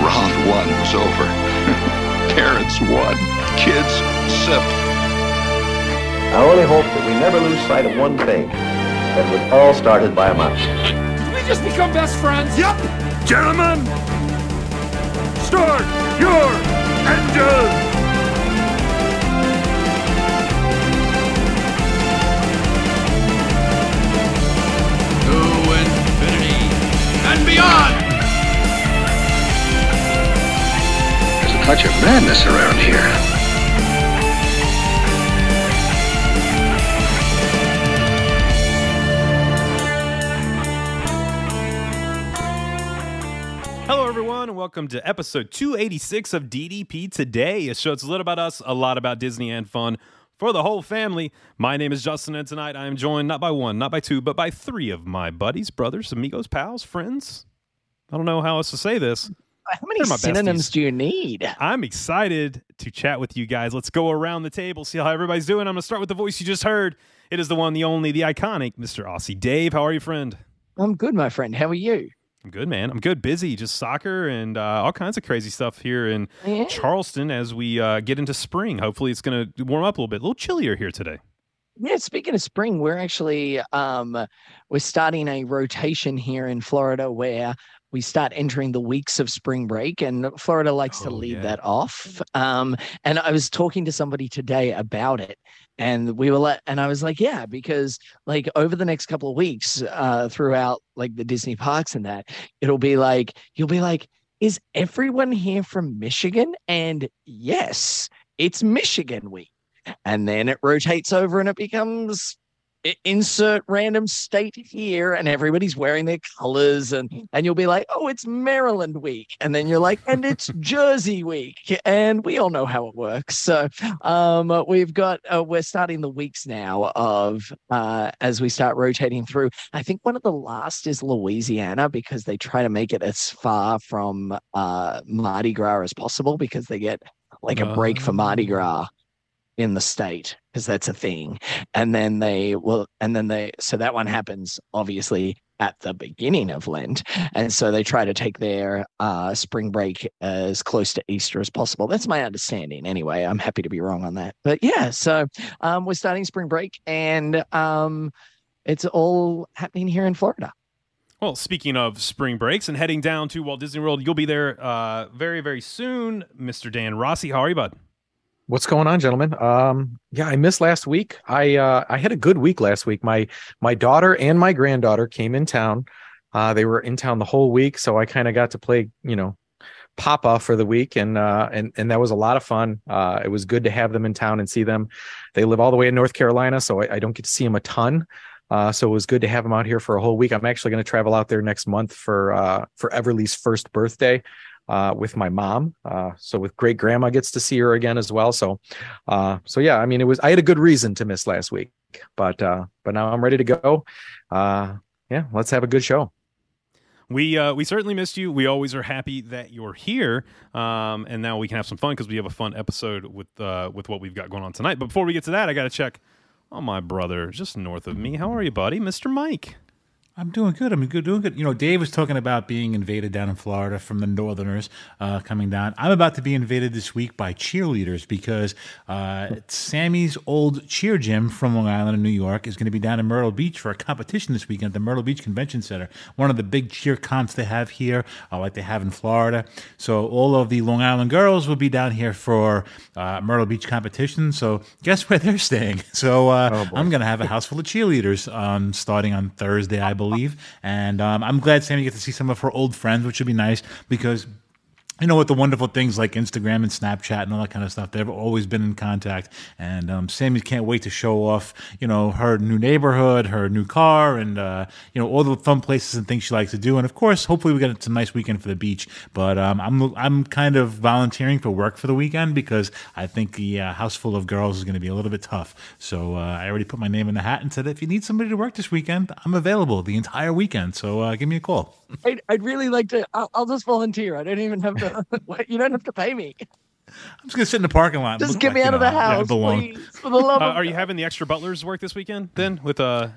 Round one was over. Parents won. Kids sip. I only hope that we never lose sight of one thing. That it was all started by a mouse. Did we just become best friends? Yep! Gentlemen, start your engines! To infinity and beyond! Touch of madness around here. Hello, everyone, and welcome to episode 286 of DDP Today, a show that's a little about us, a lot about Disney and fun for the whole family. My name is Justin, and tonight I am joined not by one, not by two, but by three of my buddies, brothers, amigos, pals, friends. I don't know how else to say this. How many synonyms besties. do you need? I'm excited to chat with you guys. Let's go around the table, see how everybody's doing. I'm going to start with the voice you just heard. It is the one, the only, the iconic Mr. Aussie Dave. How are you, friend? I'm good, my friend. How are you? I'm good, man. I'm good. Busy, just soccer and uh, all kinds of crazy stuff here in Yeah. Charleston as we uh, get into spring. Hopefully, it's going to warm up a little bit. A little chillier here today. Yeah, speaking of spring, we're actually um we're starting a rotation here in Florida where we start entering the weeks of spring break and Florida likes to Oh, lead yeah. that off. Um and I was talking to somebody today about it and we were like and I was like, yeah, because like over the next couple of weeks uh throughout like the Disney parks and that, it'll be like you'll be like is everyone here from Michigan? And yes, it's Michigan week and then it rotates over and it becomes insert random state here and everybody's wearing their colors and and you'll be like oh it's maryland week. And then you're like and it's jersey week. And we all know how it works. So um we've got uh, we're starting the weeks now of uh as we start rotating through i think one of the last is louisiana because they try to make it as far from uh mardi gras as possible because they get like a break for mardi Oh. gras in the state because that's a thing and then they will and then they so that one happens obviously at the beginning of lent and so they try to take their uh spring break as close to easter as possible that's my understanding anyway i'm happy to be wrong on that but yeah so um we're starting spring break and um it's all happening here in florida Well, speaking of spring breaks and heading down to Walt Disney World, you'll be there uh, very, very soon. Mr. Dan Rossi, how are you, bud? What's going on, gentlemen? Um, yeah, I missed last week. I uh, I had a good week last week. My my daughter and my granddaughter came in town. Uh, they were in town the whole week, so I kind of got to play, you know, Papa for the week, and uh, and and that was a lot of fun. Uh, it was good to have them in town and see them. They live all the way in North Carolina, so I, I don't get to see them a ton. Uh, so it was good to have them out here for a whole week. I'm actually going to travel out there next month for uh, for Everly's first birthday uh, with my mom. Uh, so with great grandma gets to see her again as well. So, uh, so yeah, I mean, it was I had a good reason to miss last week, but uh, but now I'm ready to go. Uh, yeah, let's have a good show. We uh, we certainly missed you. We always are happy that you're here, um, and now we can have some fun because we have a fun episode with uh, with what we've got going on tonight. But before we get to that, I got to check on my brother just north of me. How are you, buddy, Mister Mike? I'm doing good. I'm good, doing good. You know, Dave was talking about being invaded down in Florida from the Northerners uh, coming down. I'm about to be invaded this week by cheerleaders because uh, Sammy's old cheer gym from Long Island in New York is going to be down in Myrtle Beach for a competition this weekend at the Myrtle Beach Convention Center. One of the big cheer comps they have here, uh, like they have in Florida. So all of the Long Island girls will be down here for uh, Myrtle Beach competition. So guess where they're staying? So uh, I'm going to have a house full of cheerleaders um, starting on Thursday, I believe. And um, I'm glad Sammy gets to see some of her old friends, which would be nice because you know, with the wonderful things like Instagram and Snapchat and all that kind of stuff, they've always been in contact. And um, Sammy can't wait to show off, you know, her new neighborhood, her new car, and uh, you know all the fun places and things she likes to do. And of course, hopefully, we get some nice weekend for the beach. But um, I'm I'm kind of volunteering for work for the weekend because I think the uh, house full of girls is going to be a little bit tough. So uh, I already put my name in the hat and said, if you need somebody to work this weekend, I'm available the entire weekend. So uh, give me a call. I'd, I'd really like to I'll, I'll just volunteer i don't even have to you don't have to pay me I'm just gonna sit in the parking lot. just get like, me out of know, the house belong. please for the love Uh, of are you having the extra butlers work this weekend then with uh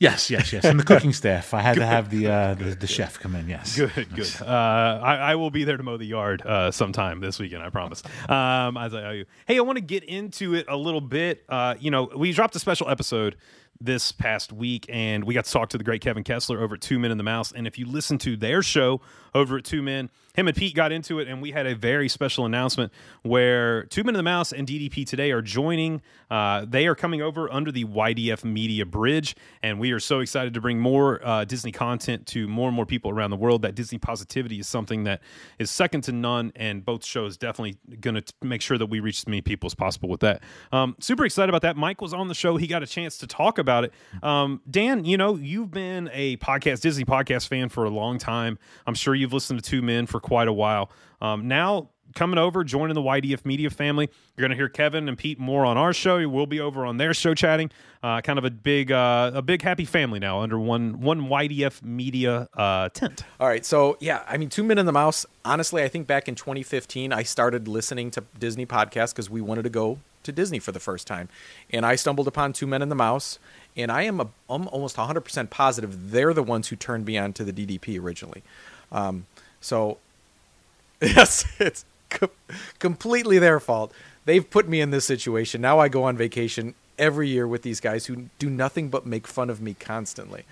Yes, yes, yes. And the cooking staff. I had to have the, uh, the the chef come in. Yes. Good, good. Uh, I, I will be there to mow the yard uh, sometime this weekend. I promise. Um, as I owe you. Hey, I want to get into it a little bit. Uh, you know, we dropped a special episode this past week, and we got to talk to the great Kevin Kessler over at Two Men in the Mouse. And if you listen to their show over at Two Men, him and Pete got into it, and we had a very special announcement where Two Men in the Mouse and DDP today are joining. Uh, they are coming over under the YDF Media Bridge, and we are so excited to bring more uh, Disney content to more and more people around the world. That Disney positivity is something that is second to none, and both shows definitely going to make sure that we reach as many people as possible with that. Um, super excited about that. Mike was on the show; he got a chance to talk about it. Um, Dan, you know, you've been a podcast Disney podcast fan for a long time. I'm sure you've listened to Two Men for quite a while. Um, now coming over, joining the YDF Media family. You're going to hear Kevin and Pete more on our show. We'll be over on their show chatting. Uh, kind of a big, uh, a big happy family now under one one YDF Media uh, tent. All right, so yeah, I mean, Two Men in the Mouse. Honestly, I think back in 2015, I started listening to Disney podcasts because we wanted to go to Disney for the first time, and I stumbled upon Two Men in the Mouse, and I am a, I'm almost 100% positive they're the ones who turned me on to the DDP originally. Um, so yes, it's co- completely their fault. They've put me in this situation. Now I go on vacation every year with these guys who do nothing but make fun of me constantly.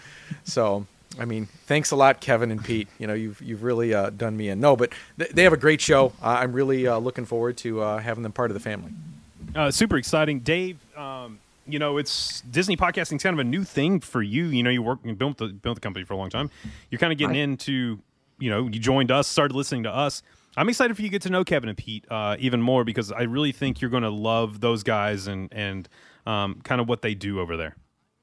So, I mean, thanks a lot, Kevin and Pete. You know, you've you've really uh, done me in. No, but th- they have a great show. Uh, I'm really uh, looking forward to uh, having them part of the family. Uh, super exciting, Dave. Um, you know, it's Disney podcasting's kind of a new thing for you. You know, you work you built the built the company for a long time. You're kind of getting into, you know, you joined us, started listening to us. I'm excited for you to get to know Kevin and Pete uh, even more because I really think you're going to love those guys and and um, kind of what they do over there.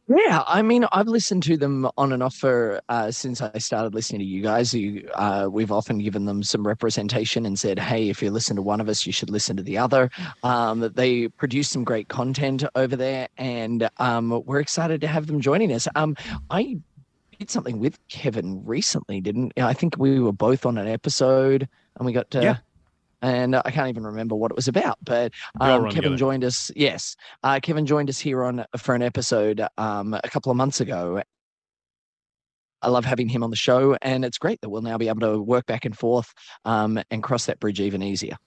Yeah, I mean, I've listened to them on and off for uh, since I started listening to you guys. You, uh, we've often given them some representation and said, "Hey, if you listen to one of us, you should listen to the other." Um, they produce some great content over there, and um, we're excited to have them joining us. Um, I did something with Kevin recently, didn't I? think we were both on an episode, and we got to. Yeah. And I can't even remember what it was about, but um, Kevin together. joined us. Yes, uh, Kevin joined us here on for an episode um, a couple of months ago. I love having him on the show, and it's great that we'll now be able to work back and forth um, and cross that bridge even easier.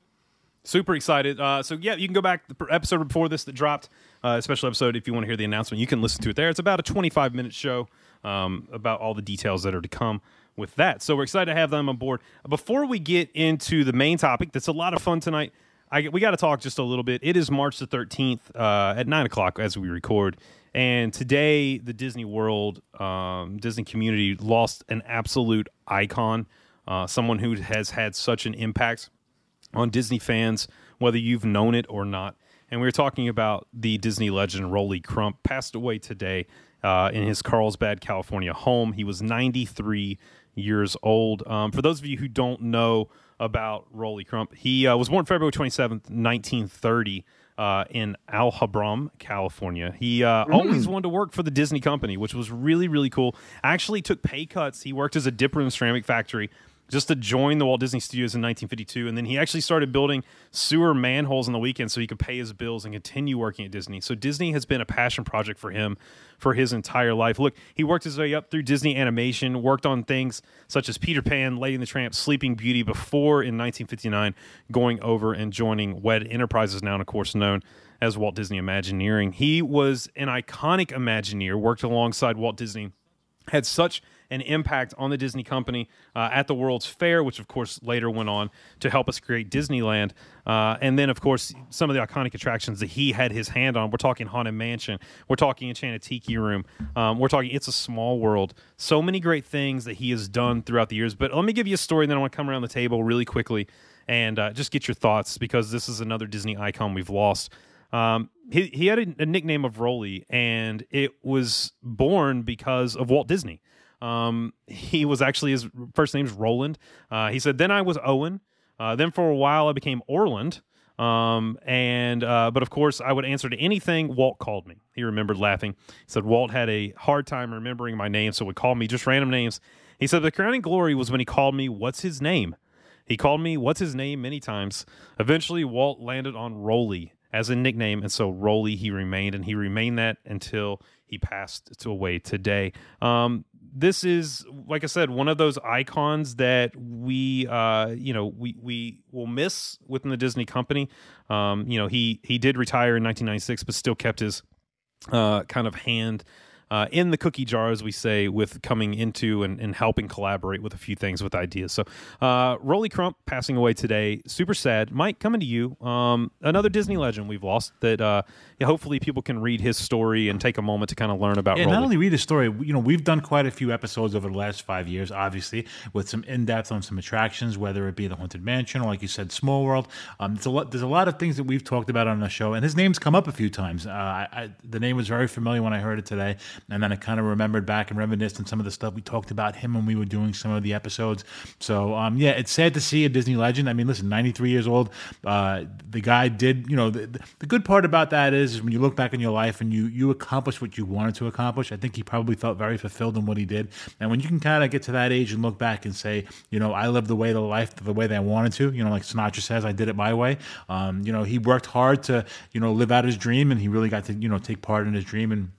Super excited. Uh, so yeah, you can go back the episode before this that dropped, uh, special episode. If you want to hear the announcement, you can listen to it there. It's about a 25 minute show um, about all the details that are to come with that. So we're excited to have them on board. Before we get into the main topic, that's a lot of fun tonight. I, we got to talk just a little bit. It is March the 13th uh, at nine o'clock as we record. And today, the Disney World, um, Disney community lost an absolute icon, uh, someone who has had such an impact on Disney fans, whether you've known it or not. And we were talking about the Disney legend Rolly Crump, passed away today uh, in his Carlsbad, California home. He was 93 years old. Um, for those of you who don't know about Rolly Crump, he uh, was born February 27th, 1930. Uh, in Alhambra, California. He uh, always wanted to work for the Disney company, which was really, really cool. Actually, took pay cuts. He worked as a dipper in the ceramic factory just to join the Walt Disney Studios in 1952. And then he actually started building sewer manholes on the weekend so he could pay his bills and continue working at Disney. So Disney has been a passion project for him for his entire life. Look, he worked his way up through Disney animation, worked on things such as Peter Pan, Lady and the Tramp, Sleeping Beauty before in 1959 going over and joining WED Enterprises, now of course known as Walt Disney Imagineering. He was an iconic Imagineer, worked alongside Walt Disney had such an impact on the Disney company uh, at the World's Fair, which of course later went on to help us create Disneyland. Uh, and then, of course, some of the iconic attractions that he had his hand on. We're talking Haunted Mansion. We're talking Enchanted Tiki Room. Um, we're talking It's a Small World. So many great things that he has done throughout the years. But let me give you a story, and then I want to come around the table really quickly and uh, just get your thoughts because this is another Disney icon we've lost. Um, he, he had a, a nickname of Rolly, and it was born because of Walt Disney. Um, he was actually his first name's Roland. Uh, he said, then I was Owen. Uh, then for a while I became Orland. Um, and uh, but of course I would answer to anything Walt called me. He remembered laughing. He said Walt had a hard time remembering my name, so would call me just random names. He said the crowning glory was when he called me, "What's his name?" He called me, "What's his name?" many times. Eventually, Walt landed on Rolly as a nickname, and so Rolly he remained, and he remained that until he passed away today. Um, this is, like I said, one of those icons that we, uh, you know, we we will miss within the Disney company. Um, you know, he he did retire in 1996, but still kept his uh, kind of hand uh, in the cookie jar, as we say, with coming into and, and helping collaborate with a few things with ideas. So, uh, Rolly Crump passing away today, super sad. Mike, coming to you, um, another Disney legend we've lost. That uh, hopefully people can read his story and take a moment to kind of learn about. Yeah, Rolly. not only read his story, you know, we've done quite a few episodes over the last five years, obviously, with some in depth on some attractions, whether it be the Haunted Mansion or, like you said, Small World. Um, there's a lot. There's a lot of things that we've talked about on the show, and his name's come up a few times. Uh, I, I, the name was very familiar when I heard it today, and then I kind of remembered back and reminisced on some of the stuff we talked about him when we were doing some of the episodes. So, um, yeah, it's sad to see a Disney legend. I mean, listen, 93 years old. Uh, the guy did, you know, the, the good part about that is, is when you look back on your life and you you accomplished what you wanted to accomplish. I think he probably felt very fulfilled in what he did. And when you can kind of get to that age and look back and say, you know, I lived the way the life the way that I wanted to, you know, like Sinatra says, I did it my way. Um, you know, he worked hard to, you know, live out his dream, and he really got to, you know, take part in his dream and.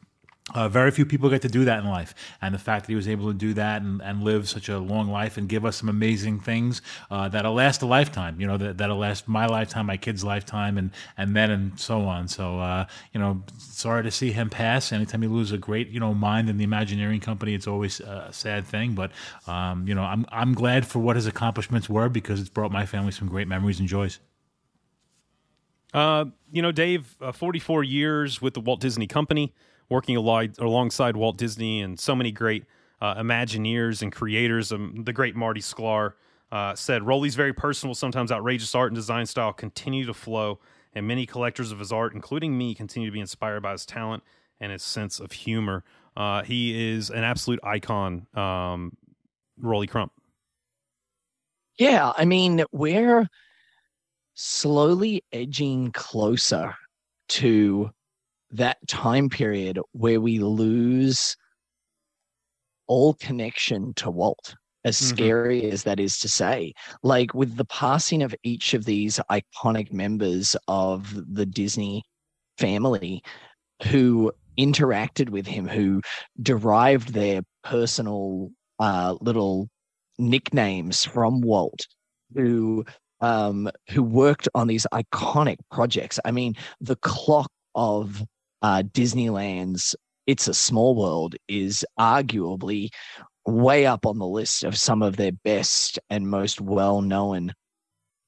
Uh, very few people get to do that in life. And the fact that he was able to do that and, and live such a long life and give us some amazing things uh, that'll last a lifetime, you know, that, that'll last my lifetime, my kid's lifetime, and, and then and so on. So, uh, you know, sorry to see him pass. Anytime you lose a great, you know, mind in the Imagineering company, it's always a sad thing. But, um, you know, I'm, I'm glad for what his accomplishments were because it's brought my family some great memories and joys. Uh, you know, Dave, uh, 44 years with the Walt Disney Company, working along, alongside Walt Disney and so many great uh, Imagineers and creators. Um, the great Marty Sklar uh, said, Rolly's very personal, sometimes outrageous art and design style continue to flow, and many collectors of his art, including me, continue to be inspired by his talent and his sense of humor. Uh, he is an absolute icon, um, Rolly Crump. Yeah, I mean, we're slowly edging closer to that time period where we lose all connection to Walt. As Mhm. scary as that is to say, like with the passing of each of these iconic members of the Disney family who interacted with him, who derived their personal uh, little nicknames from Walt, who um, who worked on these iconic projects. I mean, the clock of uh, Disneyland's "It's a Small World" is arguably way up on the list of some of their best and most well-known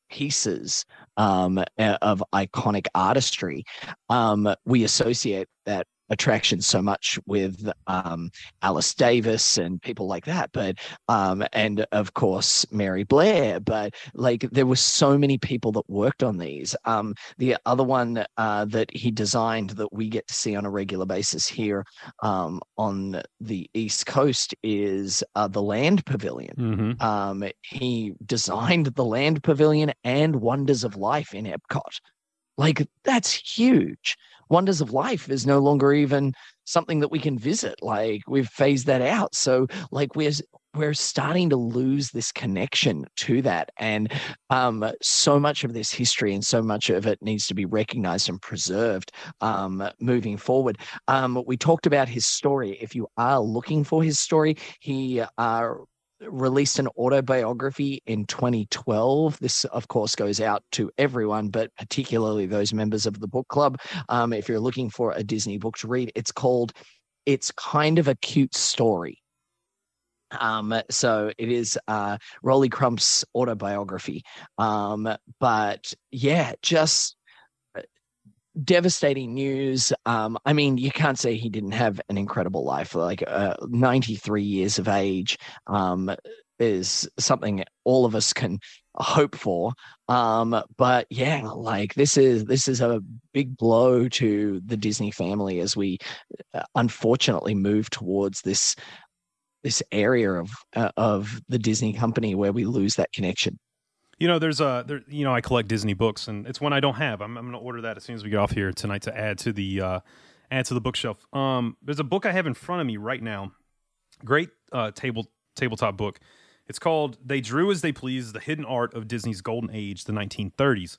pieces um, of iconic artistry. Um, we associate that attraction so much with um, Alice Davis and people like that, but um, and of course Mary Blair. But like there were so many people that worked on these. Um, the other one uh, that he designed that we get to see on a regular basis here um, on the East Coast is uh, the Land Pavilion. Mm-hmm. Um, he designed the Land Pavilion and Wonders of Life in Epcot. Like that's huge. Wonders of Life is no longer even something that we can visit. Like we've phased that out. So like we're we're starting to lose this connection to that, and um, so much of this history and so much of it needs to be recognized and preserved um, moving forward. Um, we talked about his story. If you are looking for his story, he uh, released an autobiography in 2012. This, of course, goes out to everyone, but particularly those members of the book club. Um, if you're looking for a Disney book to read, it's called It's Kind of a Cute Story. Um, so it is uh, Rolly Crump's autobiography. Um, but yeah, just devastating news. Um, I mean, you can't say he didn't have an incredible life. Like uh, 93 years of age um, is something all of us can hope for. Um, but yeah, like this is this is a big blow to the Disney family as we uh, unfortunately move towards this this area of uh, of the Disney company where we lose that connection. You know, there's a there. You know, I collect Disney books, and it's one I don't have. I'm, I'm going to order that as soon as we get off here tonight to add to the uh, add to the bookshelf. Um, there's a book I have in front of me right now. Great uh, table tabletop book. It's called "They Drew as They Please: The Hidden Art of Disney's Golden Age, the 1930s."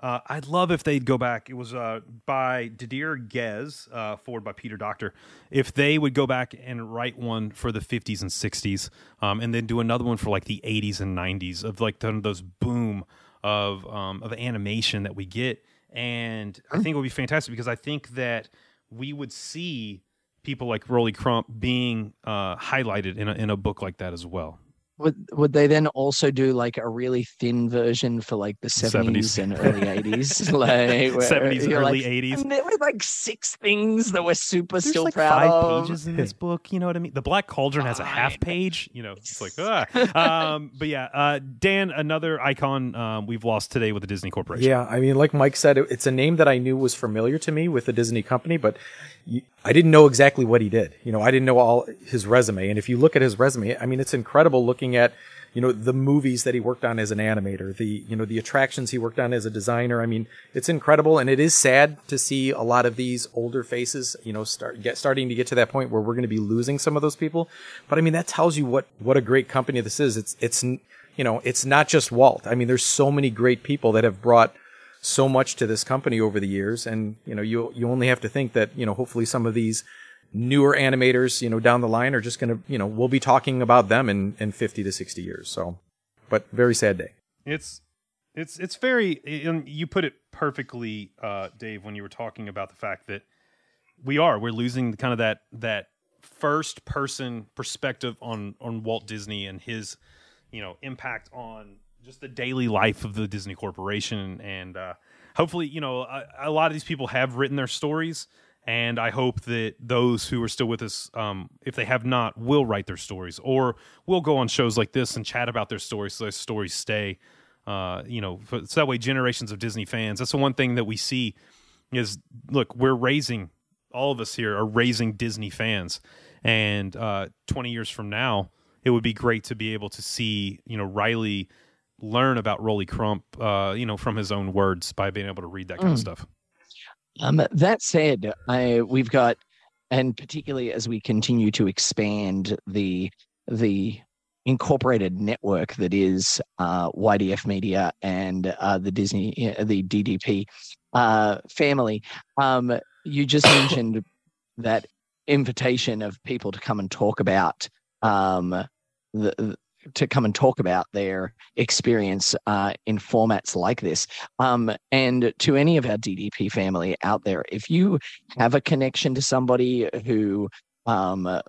Uh, I'd love if they'd go back. It was uh, by Didier Ghez, uh, forward by Peter Docter. If they would go back and write one for the 50s and 60s, um, and then do another one for like the 80s and 90s of like the, those boom of um, of animation that we get, and I think it would be fantastic because I think that we would see people like Rolly Crump being uh, highlighted in a, in a book like that as well. Would would they then also do like a really thin version for like the 70s. seventies and early eighties, like 70s, you're early like, 80s. And there were like six things that were super There's still like proud five of. pages in this book. You know what I mean? The Black Cauldron has a half page. You know, it's like, ah. um, but yeah, uh, Dan, another icon um, we've lost today with the Disney Corporation. Yeah, I mean, like Mike said, it- it's a name that I knew was familiar to me with the Disney company, but y- I didn't know exactly what he did. You know, I didn't know all his resume. And if you look at his resume, I mean, it's incredible looking at, you know, the movies that he worked on as an animator, the, you know, the attractions he worked on as a designer. I mean, it's incredible. And it is sad to see a lot of these older faces, you know, start get starting to get to that point where we're going to be losing some of those people. But I mean, that tells you what, what a great company this is. It's, it's, you know, it's not just Walt. I mean, there's so many great people that have brought so much to this company over the years. And you know you you only have to think that you know hopefully some of these newer animators you know down the line are just going to you know we'll be talking about them in in 50 to 60 years. So but very sad day. It's it's it's very and you put it perfectly, uh, Dave, when you were talking about the fact that we are we're losing kind of that that first person perspective on on Walt Disney and his you know impact on just the daily life of the Disney Corporation and uh, hopefully you know a, a lot of these people have written their stories and I hope that those who are still with us, um, if they have not, will write their stories or will go on shows like this and chat about their stories so their stories stay. Uh, you know, so that way generations of Disney fans. That's the one thing that we see is look, we're raising all of us here are raising Disney fans, and uh, 20 years from now, it would be great to be able to see you know Riley learn about Rolly Crump, uh, you know, from his own words by being able to read that kind of Mm. stuff. Um, that said, I we've got, and particularly as we continue to expand the the incorporated network that is uh, YDF Media and uh, the Disney, uh, the DDP uh, family. Um, you just mentioned that invitation of people to come and talk about um, the- to come and talk about their experience uh, in formats like this. Um, and to any of our DDP family out there, if you have a connection to somebody who um,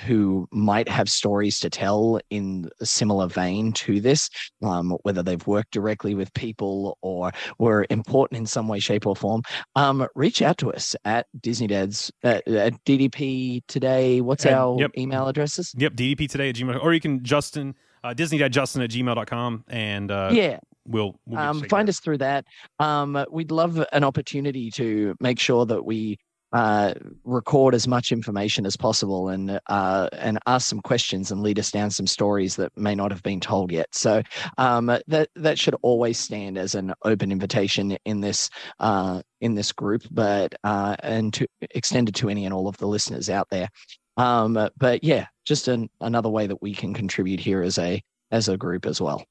who might have stories to tell in a similar vein to this, um, whether they've worked directly with people or were important in some way, shape, or form, um, reach out to us at Disney Dads at, at DDP today. What's And- our yep. email addresses? Yep, DDP today at gmail, or you can Justin uh, Justin at gmail.com and uh, yeah, we'll, we'll um, find us through that. Um, we'd love an opportunity to make sure that we uh, record as much information as possible and uh, and ask some questions and lead us down some stories that may not have been told yet. So um, that that should always stand as an open invitation in this uh, in this group, but uh, and to extend it to any and all of the listeners out there. Um, but yeah, just an, another way that we can contribute here as a as a group as well.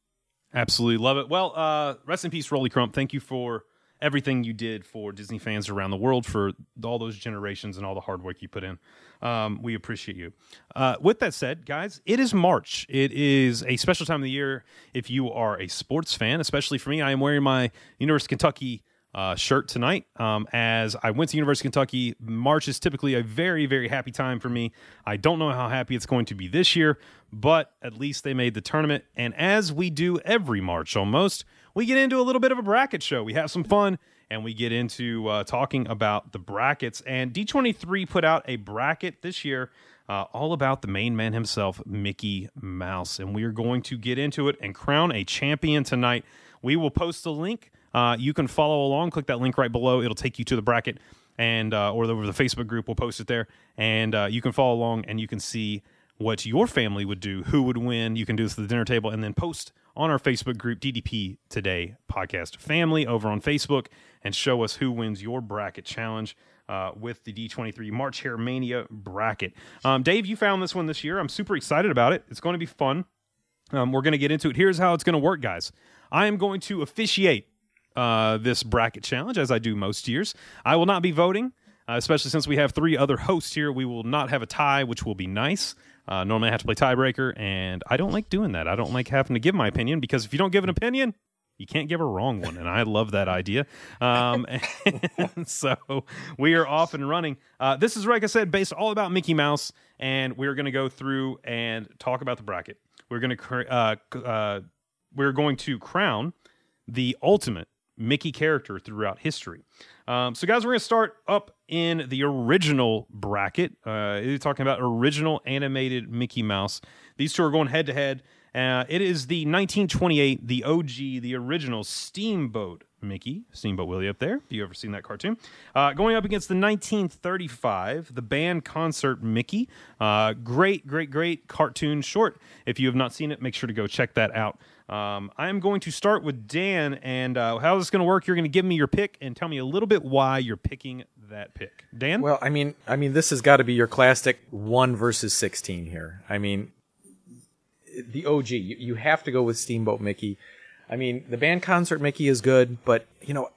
Absolutely love it. Well, uh, rest in peace, Rolly Crump. Thank you for everything you did for Disney fans around the world for all those generations and all the hard work you put in. Um, we appreciate you. Uh, with that said, guys, it is March. It is a special time of the year if you are a sports fan, especially for me. I am wearing my University of Kentucky uh, shirt tonight. Um, as I went to University of Kentucky, March is typically a very, very happy time for me. I don't know how happy it's going to be this year, but at least they made the tournament. And as we do every March almost, we get into a little bit of a bracket show. We have some fun and we get into uh, talking about the brackets. And D23 put out a bracket this year. Uh, all about the main man himself, Mickey Mouse. And we are going to get into it and crown a champion tonight. We will post a link uh, you can follow along. Click that link right below. It'll take you to the bracket, and uh, or over the Facebook group. We'll post it there, and uh, you can follow along, and you can see what your family would do, who would win. You can do this at the dinner table, and then post on our Facebook group, DDP Today Podcast Family, over on Facebook, and show us who wins your bracket challenge. Uh, with the D23 March Hair Mania bracket. Um, Dave, you found this one this year. I'm super excited about it. It's going to be fun. Um, we're going to get into it. Here's how it's going to work, guys. I am going to officiate uh, this bracket challenge, as I do most years. I will not be voting, uh, especially since we have three other hosts here. We will not have a tie, which will be nice. Uh, normally, I have to play tiebreaker, and I don't like doing that. I don't like having to give my opinion because if you don't give an opinion, you can't give a wrong one, and I love that idea. Um, so we are off and running. Uh, this is, like I said, based all about Mickey Mouse, and we're going to go through and talk about the bracket. We're going to uh, uh, we're going to crown the ultimate Mickey character throughout history. Um, so, guys, we're going to start up in the original bracket. Uh, you're talking about original animated Mickey Mouse. These two are going head to head. Uh, it is the 1928, the OG, the original Steamboat Mickey, Steamboat Willie up there. If you ever seen that cartoon, uh, going up against the 1935, the band concert Mickey. Uh, great, great, great cartoon short. If you have not seen it, make sure to go check that out. Um, I'm going to start with Dan, and uh, how is this going to work? You're going to give me your pick and tell me a little bit why you're picking that pick. Dan, Well, I mean, I mean, this has got to be your classic one versus sixteen here. I mean, the OG. You, you have to go with Steamboat Mickey. I mean, the band concert Mickey is good, but you know,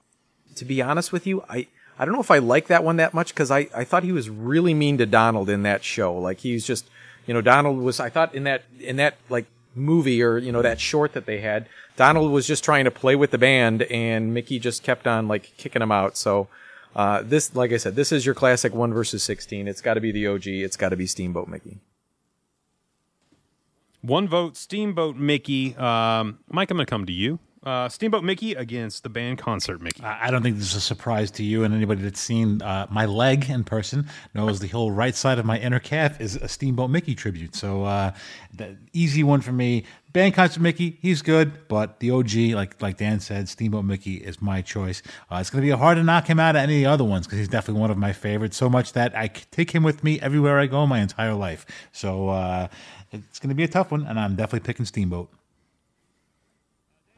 to be honest with you, I I don't know if I like that one that much because I I thought he was really mean to Donald in that show. Like he's just, you know, Donald was. I thought in that in that like movie or you know that short that they had, Donald was just trying to play with the band, and Mickey just kept on like kicking him out. So. Uh, this, like I said, this is your classic one versus sixteen. It's got to be the OG. It's got to be Steamboat Mickey. one vote, Steamboat Mickey. Um, Mike, I'm going to come to you. Uh, Steamboat Mickey against the band concert Mickey. I don't think this is a surprise to you and anybody that's seen uh, my leg in person knows the whole right side of my inner calf is a Steamboat Mickey tribute. So uh, the easy one for me. Band concert Mickey, he's good, but the OG, like like Dan said, Steamboat Mickey is my choice. Uh, it's going to be hard to knock him out of any of the other ones because he's definitely one of my favorites. So much that I take him with me everywhere I go my entire life. So uh, it's going to be a tough one, and I'm definitely picking Steamboat.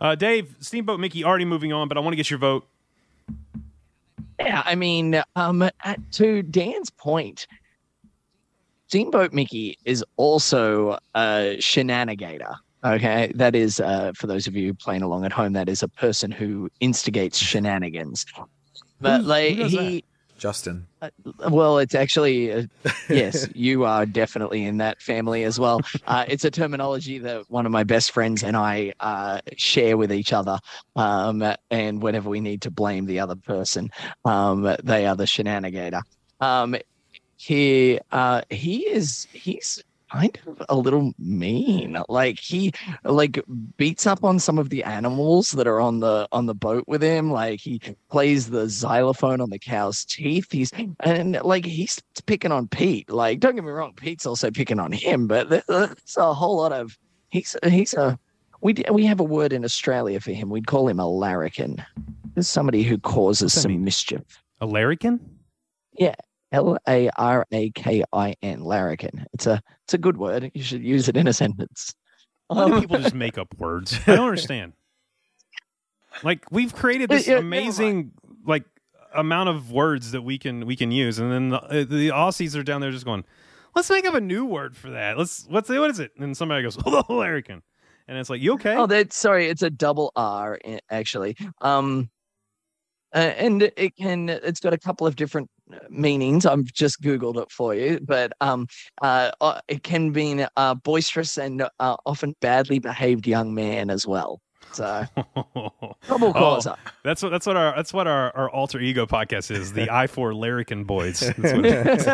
Uh, Dave, Steamboat Mickey already moving on, but I want to get your vote. Yeah, I mean, um, at, to Dan's point, Steamboat Mickey is also a shenanigator. Okay, that is uh, for those of you playing along at home. That is a person who instigates shenanigans. But Who- like who does he, Justin. Well, it's actually uh, yes, you are definitely in that family as well. Uh, it's a terminology that one of my best friends and I uh, share with each other. Um, and whenever we need to blame the other person, um, they are the shenanigator. Um, he uh, he is he's kind of a little mean. Like he like beats up on some of the animals that are on the on the boat with him. Like he plays the xylophone on the cow's teeth. He's and like he's picking on Pete. Like don't get me wrong, Pete's also picking on him. But there- there's a whole lot of he's he's a we d- we have a word in Australia for him. We'd call him a larrikin. There's somebody who causes some mean? mischief. A larrikin? L A R A K I N, larrikin. It's a it's a good word. You should use it in a sentence. Why do Um, people just make up words? I don't understand. Like we've created this amazing like amount of words that we can we can use, and then the, uh, the Aussies are down there just going, "Let's make up a new word for that. Let's what's what is it?" And somebody goes, "Oh, larrikin," and it's like, "You okay?" Oh, that's sorry. It's a double R actually. Um, uh, and it can. It's got a couple of different meanings. I've just googled it for you, but um, uh, uh, it can mean uh, boisterous and uh, often badly behaved young man as well. So double Oh, that's what that's what our that's what our, our alter ego podcast is. The I four larrikin boys. That's what it is.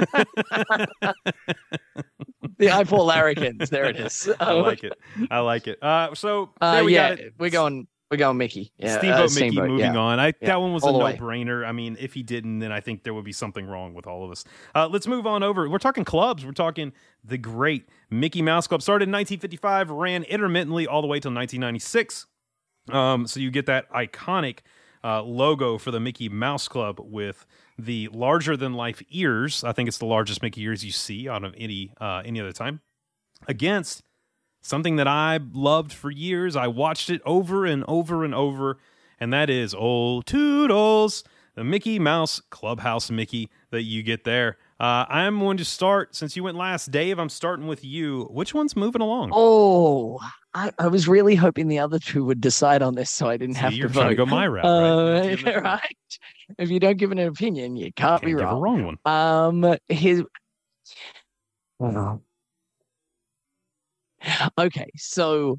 the I four larrikins. There it is. I like it. I like it. Uh, so Uh, we yeah, got it. we're going. We're Mickey. Yeah, Steamboat uh, Mickey Steamboat, moving yeah. on. I Yeah, that one was a all no brainer. I mean, if he didn't, then I think there would be something wrong with all of us. Uh, let's move on over. We're talking clubs. We're talking the great Mickey Mouse Club. Started in 1955, ran intermittently all the way till 1996. Um, so you get that iconic uh, logo for the Mickey Mouse Club with the larger than life ears. I think it's the largest Mickey ears you see out of any uh, any other time. Against something that I loved for years. I watched it over and over and over, and that is Old Toodles, the Mickey Mouse Clubhouse Mickey that you get there. Uh, I'm going to start since you went last, Dave. I'm starting with you. Which one's moving along? Oh, I, I was really hoping the other two would decide on this, so I didn't See, have you're to trying vote. to go my route, right? Uh, That's the other thing. right. If you don't give an opinion, you can't, Can't be wrong. wrong one. Um, his. Okay, so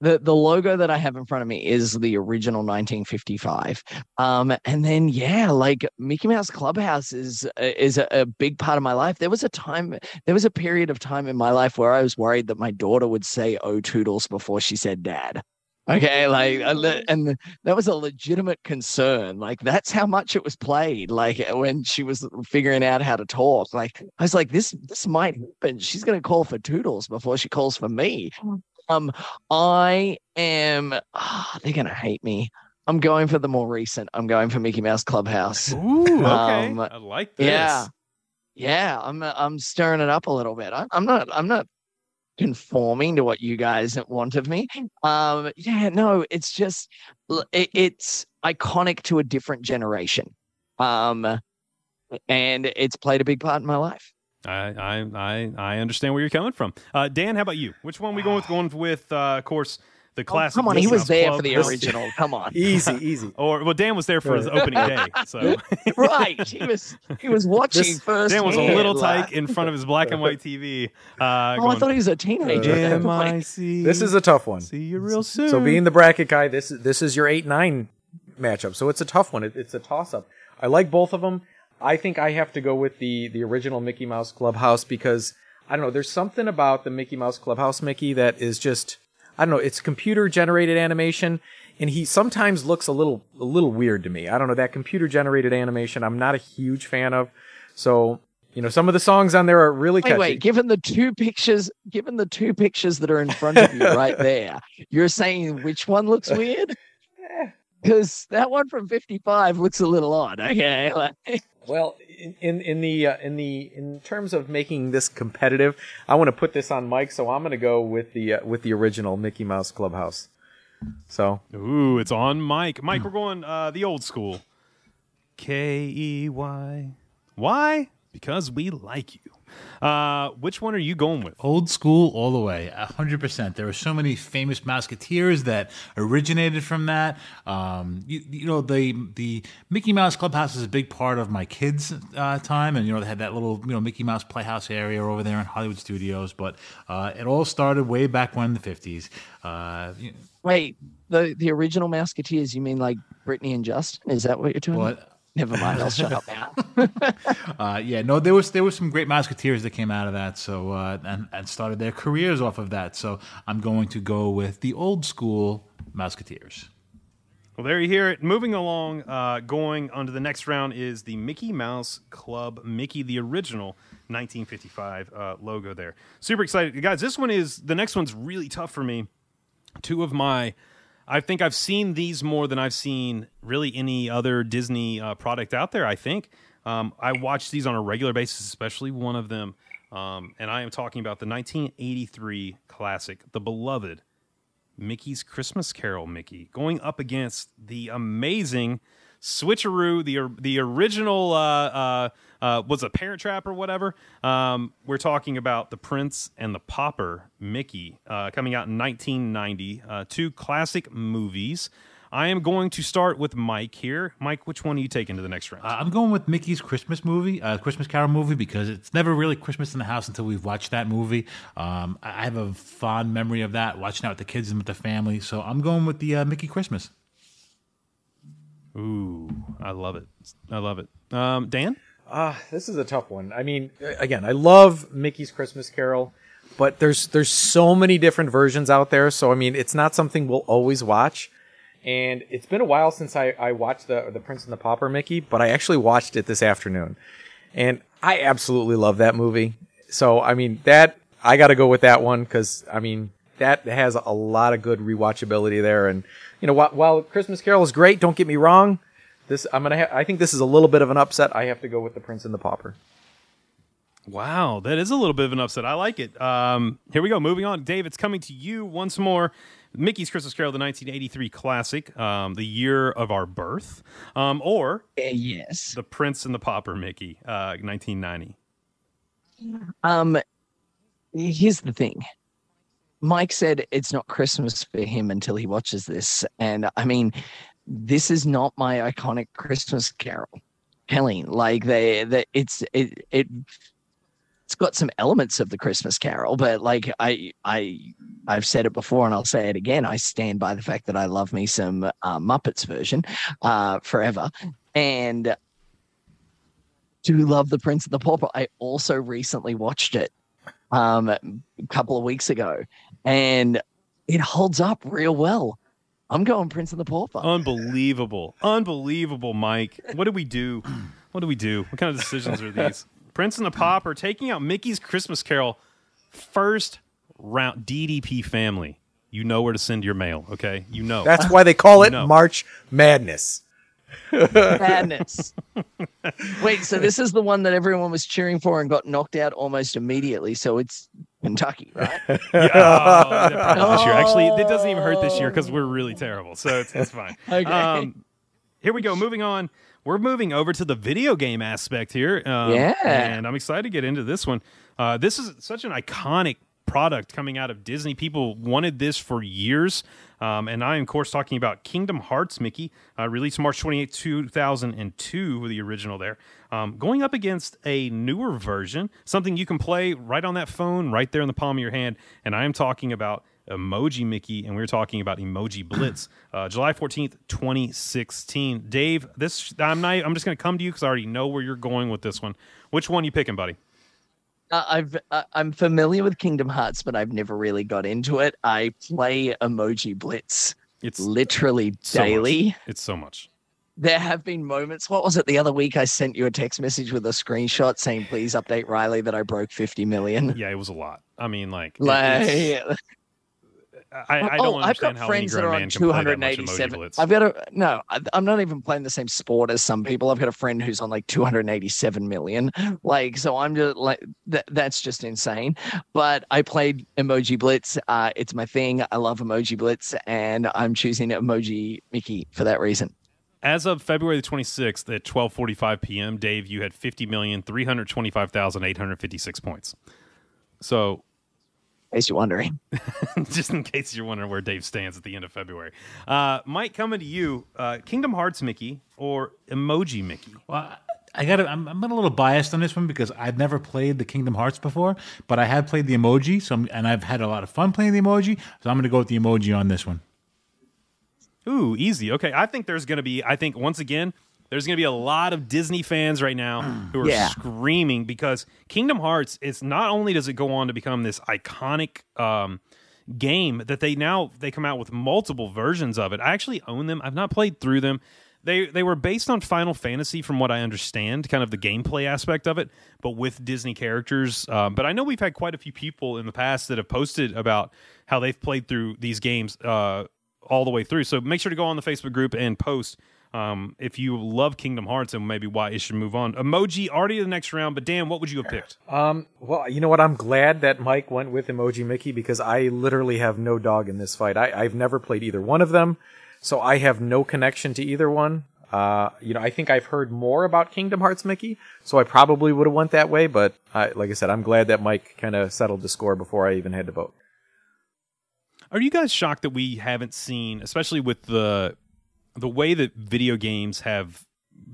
the the logo that I have in front of me is the original 1955. Um, and then yeah, like Mickey Mouse Clubhouse is is a, a big part of my life. There was a time, there was a period of time in my life where I was worried that my daughter would say "Oh Toodles" before she said "Dad." Okay, like and that was a legitimate concern. Like that's how much it was played. Like when she was figuring out how to talk. Like I was like, this this might happen. She's gonna call for Toodles before she calls for me. Um, I am. ah, they're gonna hate me. I'm going for the more recent. I'm going for Mickey Mouse Clubhouse. Ooh, okay. Um, I like this. Yeah, yeah. I'm I'm stirring it up a little bit. I'm, I'm not. I'm not conforming to what you guys want of me. Um, yeah, no. It's just it, it's iconic to a different generation. Um, and it's played a big part in my life. I, I I understand where you're coming from. Uh, Dan, how about you? Which one we going with? Going with, uh, of course, the Oh, come on, he was there Club. for the original. Come on. Easy, easy. Or well, Dan was there for his opening day, so right. He was he was watching This- first. Dan was a little tyke in front of his black and white TV. Uh, Oh, I thought he was a teenager. at that point. M-I-C. This is a tough one. see you real soon. So being the bracket guy, this is this is your eight nine matchup. So it's a tough one. It, it's a toss up. I like both of them. I think I have to go with the the original Mickey Mouse Clubhouse because I don't know. There's something about the Mickey Mouse Clubhouse Mickey that is just I don't know. It's computer generated animation, and he sometimes looks a little a little weird to me. I don't know that computer generated animation. I'm not a huge fan of. So you know, some of the songs on there are really Wait, catchy. wait. Given the two pictures, given the two pictures that are in front of you right there, you're saying which one looks weird? Because that one from 55 looks a little odd. Okay. Well, in in, in the uh, in the in terms of making this competitive, I want to put this on Mike, so I'm going to go with the uh, with the original Mickey Mouse Clubhouse. So Ooh, it's on Mike. Mike, we're going uh, the old school. K E Y. Why? Because we like you. Uh, which one are you going with? Old school all the way, hundred percent. There are so many famous Mouseketeers that originated from that. Um, you, you know, the the Mickey Mouse Clubhouse is a big part of my kids' uh, time, and you know they had that little you know Mickey Mouse Playhouse area over there in Hollywood Studios. But uh, it all started way back when in the fifties. Uh, you- wait, the, the original Mouseketeers, you mean like Brittany and Justin? Is that what you're talking well, about? Never mind. I'll shut up now. Uh, yeah, no, there was there was some great Mouseketeers that came out of that, so uh, and and started their careers off of that. So I'm going to go with the old school Mouseketeers. Well, there you hear it. Moving along, uh, going on to the next round is the Mickey Mouse Club Mickey, the original 1955 uh, logo there. Super excited. Guys, this one is, the next one's really tough for me. Two of my, I think I've seen these more than I've seen really any other Disney uh, product out there, I think. Um, I watch these on a regular basis, especially one of them. Um, and I am talking about the 1983 classic, the beloved Mickey's Christmas Carol Mickey going up against the amazing Switcheroo, the the original uh, uh, uh, was a Parent Trap or whatever. Um, we're talking about the Prince and the Pauper Mickey uh, coming out in 1990. Uh, two classic movies. I am going to start with Mike here. Mike, which one are you taking to the next round? Uh, I'm going with Mickey's Christmas movie, uh, Christmas Carol movie, because it's never really Christmas in the house until we've watched that movie. Um, I have a fond memory of that, watching that with the kids and with the family. So I'm going with the uh, Mickey Christmas. Ooh, I love it. I love it. Um, Dan? Ah, this is a tough one. I mean, again, I love Mickey's Christmas Carol, but there's there's so many different versions out there. So I mean, it's not something we'll always watch. And it's been a while since I, I watched the the Prince and the Pauper Mickey, but I actually watched it this afternoon, and I absolutely love that movie. So I mean, that I got to go with that one because I mean that has a lot of good rewatchability there. And you know, while, while Christmas Carol is great, don't get me wrong. This I'm gonna. Ha- I think this is a little bit of an upset. I have to go with the Prince and the Pauper. Wow, that is a little bit of an upset. I like it. Um, here we go. Moving on. Dave, it's coming to you once more. Mickey's Christmas Carol, the 1983 classic, um, the year of our birth, um, or Uh, yes. The Prince and the Pauper, Mickey, uh, 1990. Um, here's the thing. Mike said it's not Christmas for him until he watches this, and I mean, this is not my iconic Christmas Carol. Kelly, like they, they it's it it it's got some elements of the Christmas Carol, but like I I I've said it before and I'll say it again. I stand by the fact that I love me some uh, Muppets version uh, forever, and do love the Prince of the Pauper. I also recently watched it um, a couple of weeks ago, and it holds up real well. I'm going Prince of the Pauper. Unbelievable. Unbelievable, Mike. What do we do? What do we do? What kind of decisions are these? Prince and the Pauper taking out Mickey's Christmas Carol. First round DDP family. You know where to send your mail, okay? You know. That's why they call it No. March Madness. Madness. Wait, so this is the one that everyone was cheering for and got knocked out almost immediately. So it's Kentucky, right? Yeah, oh, this year. Actually, it doesn't even hurt this year because we're really terrible. So it's, it's fine. Okay. Um, here we go. Moving on. We're moving over to the video game aspect here. Um, Yeah. And I'm excited to get into this one. Uh, this is such an iconic product coming out of Disney. People wanted this for years. Um, and I am, of course, talking about Kingdom Hearts, Mickey, uh, released March 28, 2002, the original there. Um, going up against a newer version, something you can play right on that phone, right there in the palm of your hand. And I am talking about Emoji Mickey, and we are talking about Emoji Blitz, uh, July 14th, 2016. Dave, this I'm not. I'm just going to come to you because I already know where you're going with this one. Which one you picking, buddy? Uh, I've uh, I'm familiar with Kingdom Hearts, but I've never really got into it. I play Emoji Blitz It's literally so much. daily. It's so much. There have been moments. What was it the other week? I sent you a text message with a screenshot saying, "Please update Riley that I broke 50 million." Yeah, it was a lot. I mean, like, Like, I, I oh, don't I've got how friends that are on man can play that much emoji 287. I've got a no. I, I'm not even playing the same sport as some people. I've got a friend who's on like 287 million. Like, so I'm just like that. That's just insane. But I played Emoji Blitz. Uh, it's my thing. I love Emoji Blitz, and I'm choosing Emoji Mickey for that reason. As of February the 26th at 12:45 p.m., Dave, you had 50,325,856 points. So, case you're wondering. just in case you're wondering where Dave stands at the end of February, uh, Mike, coming to you, uh, Kingdom Hearts Mickey or Emoji Mickey? Well, I got. I'm, I'm a little biased on this one because I've never played the Kingdom Hearts before, but I have played the emoji. So I'm, and I've had a lot of fun playing the emoji. So I'm going to go with the emoji on this one. Ooh, easy. Okay, I think there's going to be. I think once again, there's going to be a lot of Disney fans right now who are Yeah. screaming because Kingdom Hearts. It's not only does it go on to become this iconic um, game that they now they come out with multiple versions of it. I actually own them. I've not played through them. They they were based on Final Fantasy, from what I understand, kind of the gameplay aspect of it, but with Disney characters. Um, but I know we've had quite a few people in the past that have posted about how they've played through these games uh, all the way through. So make sure to go on the Facebook group and post um, if you love Kingdom Hearts and maybe why it should move on. Emoji already the next round, but Dan, what would you have picked? Um, well, you know what? I'm glad that Mike went with Emoji Mickey because I literally have no dog in this fight. I, I've never played either one of them, so I have no connection to either one. Uh, you know, I think I've heard more about Kingdom Hearts Mickey, so I probably would have went that way. But I, like I said, I'm glad that Mike kind of settled the score before I even had to vote. Are you guys shocked that we haven't seen, especially with the the way that video games have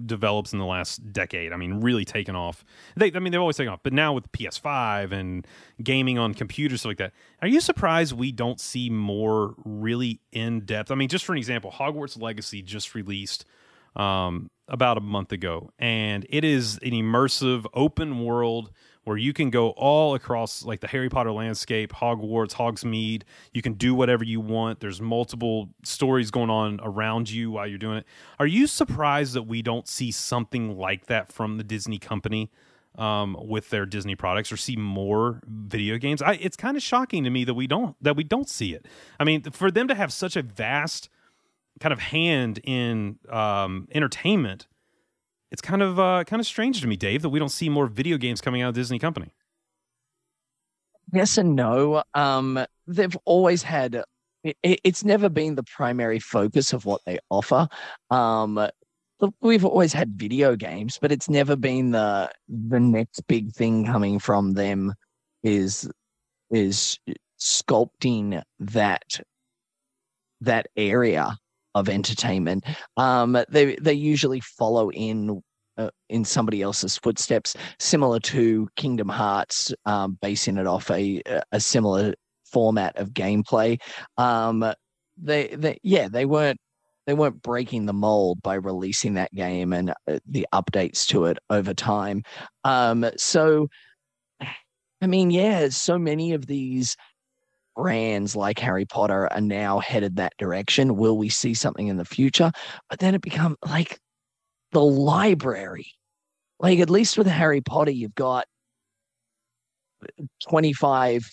developed in the last decade? I mean, really taken off. They, I mean, they've always taken off, but now with PS5 and gaming on computers stuff like that, are you surprised we don't see more really in depth? I mean, just for an example, Hogwarts Legacy just released um, about a month ago, and it is an immersive open world where you can go all across like the Harry Potter landscape, Hogwarts, Hogsmeade. You can do whatever you want. There's multiple stories going on around you while you're doing it. Are you surprised that we don't see something like that from the Disney company? Um, with their Disney products, or see more video games, I, it's kind of shocking to me that we don't that we don't see it. I mean, for them to have such a vast kind of hand in um, entertainment, it's kind of uh, kind of strange to me, Dave, that we don't see more video games coming out of Disney company. Yes and no. Um, they've always had it, it- it's never been the primary focus of what they offer. Um, we've always had video games, but it's never been the the next big thing coming from them is is sculpting that that area of entertainment. Um, they they usually follow in uh, in somebody else's footsteps, similar to Kingdom Hearts, um, basing it off a a similar format of gameplay. Um, they they yeah they weren't they weren't breaking the mold by releasing that game and uh, the updates to it over time. Um, so I mean, yeah, so many of these brands like Harry Potter are now headed that direction. Will we see something in the future? But then it become like the library. Like at least with Harry Potter, you've got 25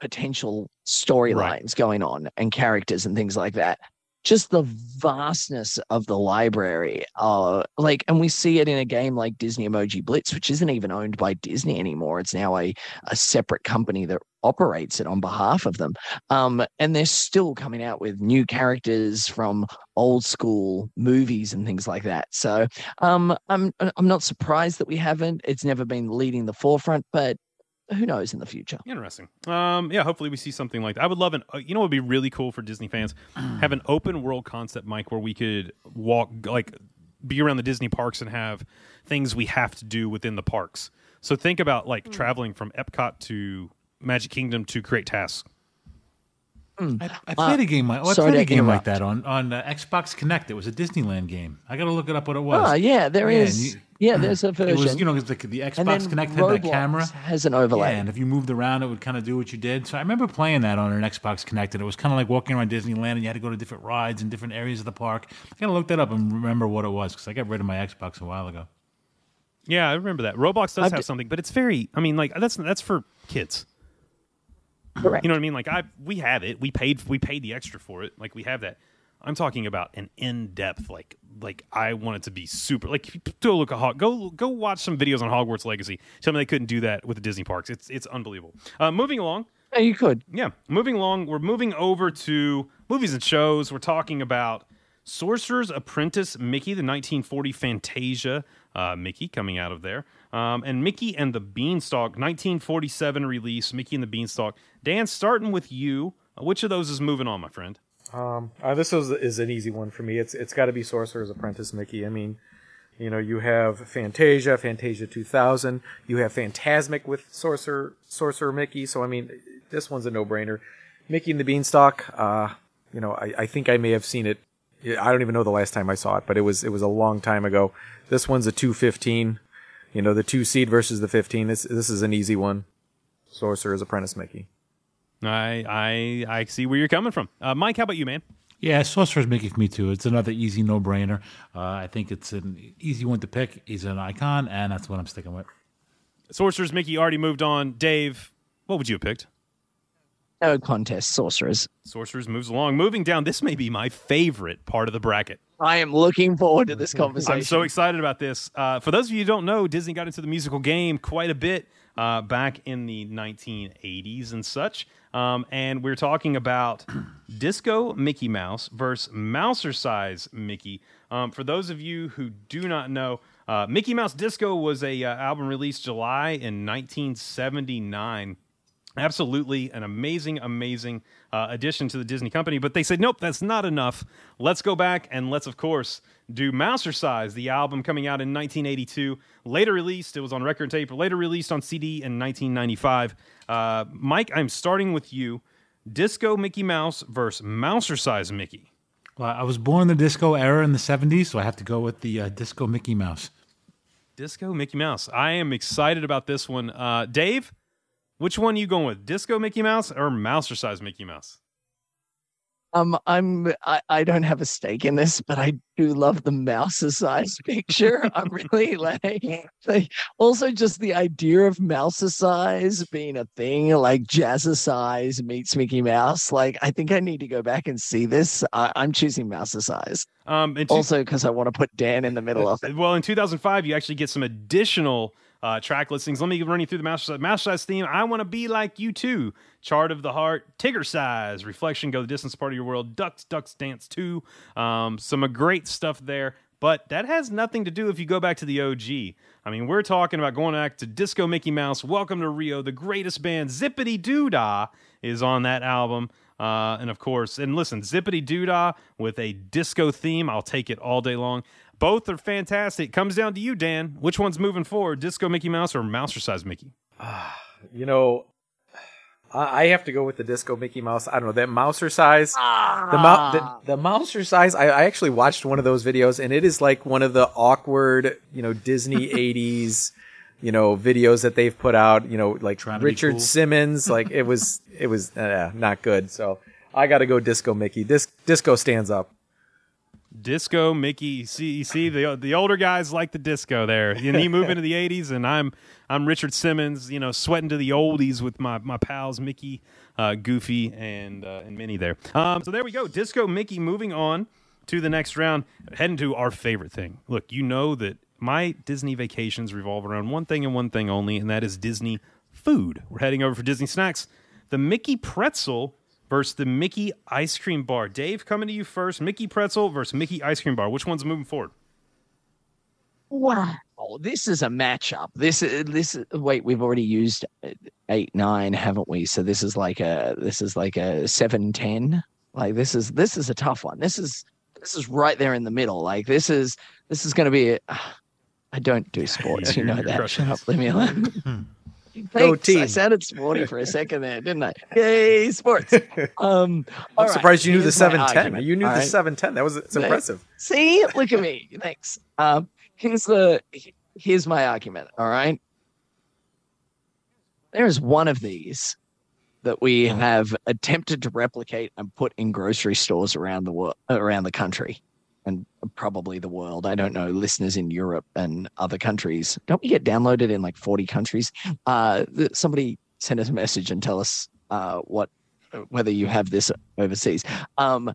potential storylines going on and characters and things like that. Just the vastness of the library. Uh like and we see it in a game like Disney Emoji Blitz, which isn't even owned by Disney anymore. It's now a, a separate company that operates it on behalf of them. Um, and they're still coming out with new characters from old school movies and things like that. So um, I'm I'm not surprised that we haven't. It's never been leading the forefront, but who knows in the future? Interesting. Um, yeah, hopefully we see something like that. I would love an. uh, You know, what would be really cool for Disney fans have an open world concept, Mike, where we could walk like be around the Disney parks and have things we have to do within the parks. So think about like traveling from Epcot to Magic Kingdom to create tasks. I, I played a game. like- Oh, I sorry played a to game like that on on uh, Xbox Kinect. It was a Disneyland game. I got to look it up what it was. Oh yeah, there Yeah, is. you- yeah, there's a version. It was you know, the, the Xbox then Kinect had that camera. has an overlay. Yeah, and if you moved around, it would kind of do what you did. So I remember playing that on an Xbox Kinect, and it was kind of like walking around Disneyland, and you had to go to different rides in different areas of the park. I gotta look that up and remember what it was because I got rid of my Xbox a while ago. Yeah, I remember that. Roblox does I've have d- something, but it's very. I mean, like that's that's for kids. Correct. You know what I mean? Like I, we have it. We paid. We paid the extra for it. Like we have that. I'm talking about an in depth. Like like I want it to be super. Like go look at Hog. Go go watch some videos on Hogwarts Legacy. Tell me they couldn't do that with the Disney parks. It's it's unbelievable. Uh, moving along. Yeah, you could. Yeah, moving along. We're moving over to movies and shows. We're talking about Sorcerer's Apprentice Mickey, the 1940 Fantasia uh, Mickey coming out of there, um, and Mickey and the Beanstalk, 1947 release. Mickey and the Beanstalk. Dan, starting with you. Which of those is moving on, my friend? Um, uh, this is is an easy one for me. It's it's got to be Sorcerer's Apprentice, Mickey. I mean, you know, you have Fantasia, Fantasia 2000. You have Phantasmic with Sorcerer Sorcerer Mickey. So I mean, this one's a no brainer. Mickey and the Beanstalk. Uh, you know, I, I think I may have seen it. I don't even know the last time I saw it, but it was it was a long time ago. This one's a 215. You know, the two seed versus the 15. This this is an easy one. Sorcerer's Apprentice, Mickey. I I I see where you're coming from, uh, Mike. How about you, man? Yeah, Sorcerer's Mickey for me too. It's another easy no brainer. Uh, I think it's an easy one to pick. He's an icon, and that's what I'm sticking with. Sorcerer's Mickey already moved on. Dave, what would you have picked? No contest, sorcerers. Sorcerers moves along. Moving down, this may be my favorite part of the bracket. I am looking forward to this conversation. I'm so excited about this. Uh, for those of you who don't know, Disney got into the musical game quite a bit uh, back in the 1980s and such. Um, and we're talking about Disco Mickey Mouse versus Mousercise Mickey. Um, for those of you who do not know, uh, Mickey Mouse Disco was a uh, album released July in 1979 absolutely an amazing amazing uh, addition to the disney company but they said nope that's not enough. Let's go back and let's of course do Master Mousercise, the album coming out in 1982 later released it was on record tape later released on cd in 1995 uh, mike i'm starting with you. Disco mickey mouse versus Mousercise mickey. Well, I was born in the disco era in the 70s, so I have to go with the uh, disco Mickey Mouse. disco mickey mouse. I am excited about this one. Uh, dave which one you going with disco mickey mouse or Mousercise mickey mouse Um, I'm I, I don't have a stake in this, but I do love the mouse size picture. I'm really like, like also just the idea of mouse size being a thing, like jazz jazzercise meets Mickey Mouse. Like I think I need to go back and see this. I, I'm choosing mouse size. um, two- Also because I want to put Dan in the middle of it. Well, in 2005, you actually get some additional uh, track listings. Let me run you through the Master Size. Master Size theme, I Want to Be Like You Too. Chart of the Heart, Tigger Size, Reflection, Go the Distance, Part of Your World, Ducks, Ducks Dance too. Um, some uh, great stuff there. But that has nothing to do if you go back to the OG. I mean, we're talking about going back to Disco Mickey Mouse, Welcome to Rio, the greatest band, Zippity Doo Dah, is on that album. Uh, and of course, and listen, Zippity Doo Dah with a disco theme, I'll take it all day long. Both are fantastic. Comes down to you, Dan. Which one's moving forward, Disco Mickey Mouse or Mousercise Mickey? You know, I I have to go with the Disco Mickey Mouse. I don't know that Mousercise. The, mou- the the Mousercise. I, I actually watched one of those videos, and it is like one of the awkward, you know, Disney '80s, you know, videos that they've put out. You know, like Trying Richard cool. Simmons. Like it was, it was uh, not good. So I got to go Disco Mickey. Dis- Disco stands up. Disco Mickey. You see, see the the older guys like the disco there. And he move into the '80s, and I'm I'm Richard Simmons. You know, sweating to the oldies with my my pals Mickey, uh, Goofy, and uh, and Minnie there. Um, so there we go. Disco Mickey. Moving on to the next round, heading to our favorite thing. Look, you know that my Disney vacations revolve around one thing and one thing only, and that is Disney food. We're heading over for Disney snacks. The Mickey Pretzel versus the Mickey Ice Cream Bar. Dave, coming to you first. Mickey Pretzel versus Mickey Ice Cream Bar. Which one's moving forward? Wow, oh, this is a matchup. This is this. Is, wait, we've already used eight nine, haven't we? So this is like a this is like a seven ten. Like this is this is a tough one. This is this is right there in the middle. Like this is this is going to be. A, I don't do sports, you know that. Shut up, leave me alone. Hmm. Go Thanks. I sounded sporty for a second there, didn't I? Yay, sports. Um, I'm right, surprised you knew the here's my 710. You knew all the right? 710. That was it's impressive. See, look at me. Thanks. Um, here's the here's my argument. All right. There's one of these that we have attempted to replicate and put in grocery stores around the world, around the country, and probably the world. I don't know, listeners in Europe and other countries. Don't we get downloaded in like 40 countries? Uh, somebody send us a message and tell us uh, what whether you have this overseas. Um,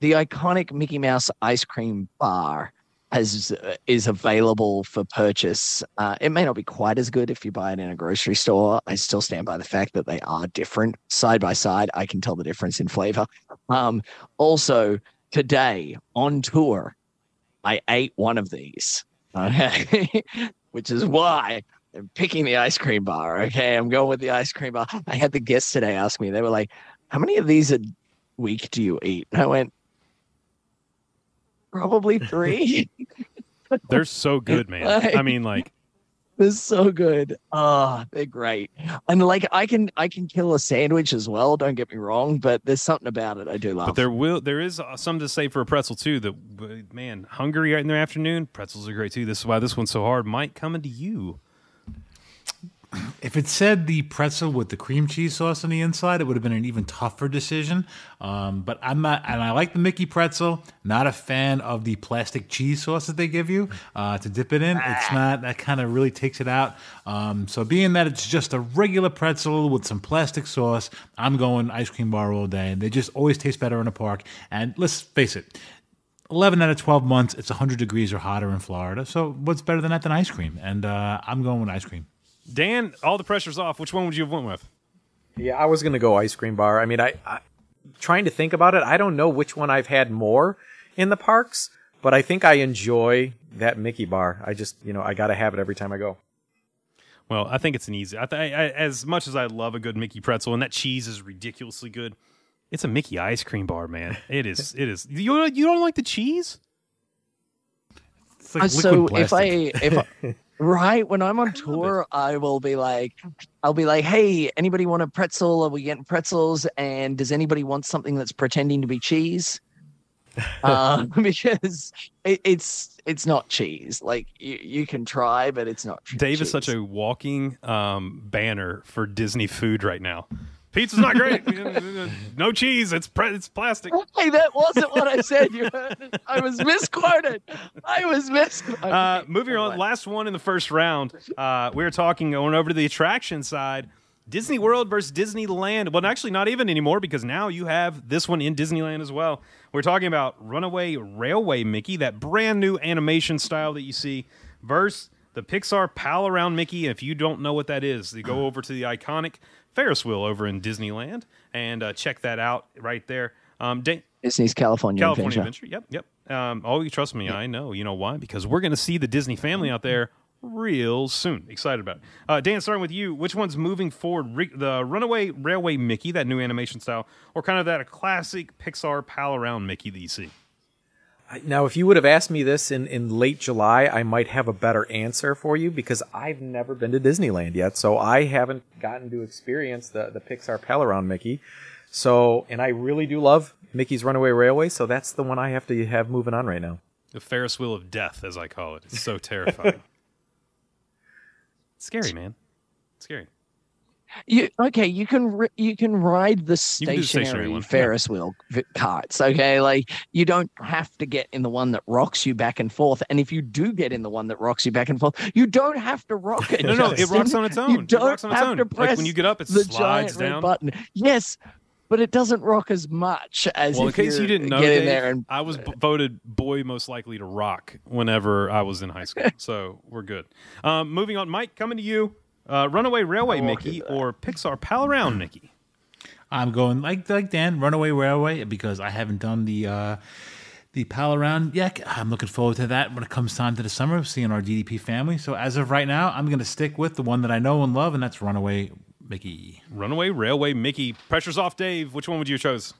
the iconic Mickey Mouse ice cream bar has uh, is available for purchase. Uh, it may not be quite as good if you buy it in a grocery store. I still stand by the fact that they are different side by side. I can tell the difference in flavor. Um, also, today on tour, I ate one of these, okay? which is why I'm picking the ice cream bar. Okay, I'm going with the ice cream bar. I had the guests today ask me. They were like, "How many of these a week do you eat?" And I went, probably three. They're so good, man. I mean, like, they're so good. Ah, they're great. And like I can I can kill a sandwich as well, don't get me wrong, but there's something about it I do love. but there will there is uh, some to say for a pretzel too. That man, hungry right in the afternoon, pretzels are great too. This is why this one's so hard. Mike, coming to you. If it said the pretzel with the cream cheese sauce on the inside, it would have been an even tougher decision. Um, but I'm not, and I like the Mickey pretzel. Not a fan of the plastic cheese sauce that they give you uh, to dip it in. It's not that kind of really takes it out. Um, so being that it's just a regular pretzel with some plastic sauce, I'm going ice cream bar all day. They just always taste better in a park. And let's face it. 11 out of 12 months, it's 100 degrees or hotter in Florida. So, what's better than that than ice cream? And uh, I'm going with ice cream. Dan, all the pressure's off. Which one would you have went with? Yeah, I was gonna go ice cream bar. I mean, I, I trying to think about it. I don't know which one I've had more in the parks, but I think I enjoy that Mickey bar. I just, you know, I gotta have it every time I go. Well, I think it's an easy. I th- I, as much as I love a good Mickey pretzel, and that cheese is ridiculously good, it's a Mickey ice cream bar, man. It is. It is. You you don't like the cheese? It's like Uh, so liquid if I if I, right when I'm on tour, I will be like, I'll be like, hey, anybody want a pretzel? Are we getting pretzels? And does anybody want something that's pretending to be cheese? uh, because it, it's it's not cheese. Like you, you can try, but it's not. Dave is such a walking um, banner for Disney food right now. Pizza's not great. no cheese. It's pre- it's plastic. Hey, that wasn't what I said. You, I was misquoted. I was misquoted. Uh, moving on, last one in the first round. Uh, we were talking going over to the attraction side. Disney World versus Disneyland. Well, actually, not even anymore because now you have this one in Disneyland as well. We're talking about Runaway Railway Mickey, that brand new animation style that you see, versus the Pixar Pal Around Mickey. If you don't know what that is, you go over to the iconic Ferris wheel over in Disneyland and uh, check that out right there. Um, Dan- Disney's California, California Adventure. Adventure. Yep, yep. Um, oh, you trust me, I know. You know why? Because we're going to see the Disney family out there real soon. Excited about it. Uh, Dan, starting with you, which one's moving forward? Re- the Runaway Railway Mickey, that new animation style, or kind of that a classic Pixar pal around Mickey that you see? Now, if you would have asked me this in, in late July, I might have a better answer for you because I've never been to Disneyland yet. So I haven't gotten to experience the, the Pixar Pal Around Mickey. So, and I really do love Mickey's Runaway Railway. So that's the one I have to have moving on right now. The Ferris wheel of death, as I call it. It's so terrifying. Scary, man. Scary. You okay? You can you can ride the You can the stationary stationary yeah. Ferris wheel v- carts. Okay, like you don't have to get in the one that rocks you back and forth. And if you do get in the one that rocks you back and forth, you don't have to rock it. No, no, it rocks on its own. You It don't rocks on its have own. to Like, press when you get up, it the slides down. button. Yes, but it doesn't rock as much as. Well, in case you didn't know, Dave, and I was b- voted boy most likely to rock whenever I was in high school. so we're good. Um, moving on, Mike, coming to you. Uh, Runaway Railway Mickey or Pixar Pal Around Mickey? I'm going like like Dan, Runaway Railway, because I haven't done the uh, the pal around yet. I'm looking forward to that when it comes time to the summer, of seeing our DDP family. So as of right now, I'm going to stick with the one that I know and love, and that's Runaway Mickey. Runaway Railway Mickey. Pressure's off, Dave. Which one would you choose?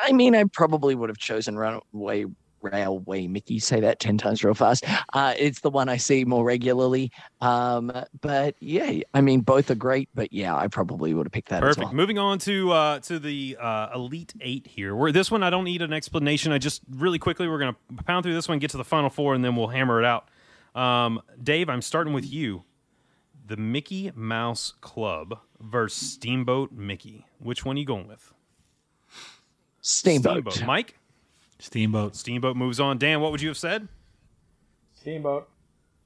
I mean, I probably would have chosen Runaway Railway Mickey. Say that 10 times real fast. Uh, it's the one I see more regularly. Um, but yeah, I mean, both are great, but yeah, I probably would have picked that Perfect. as well. Moving on to uh, to the uh, Elite Eight here. Where this one, I don't need an explanation. I just really quickly we're going to pound through this one, get to the final four, and then we'll hammer it out. Um, Dave, I'm starting with you. The Mickey Mouse Club versus Steamboat Mickey. Which one are you going with? Steamboat. Mike. Steamboat. Steamboat moves on. Dan, what would you have said? Steamboat.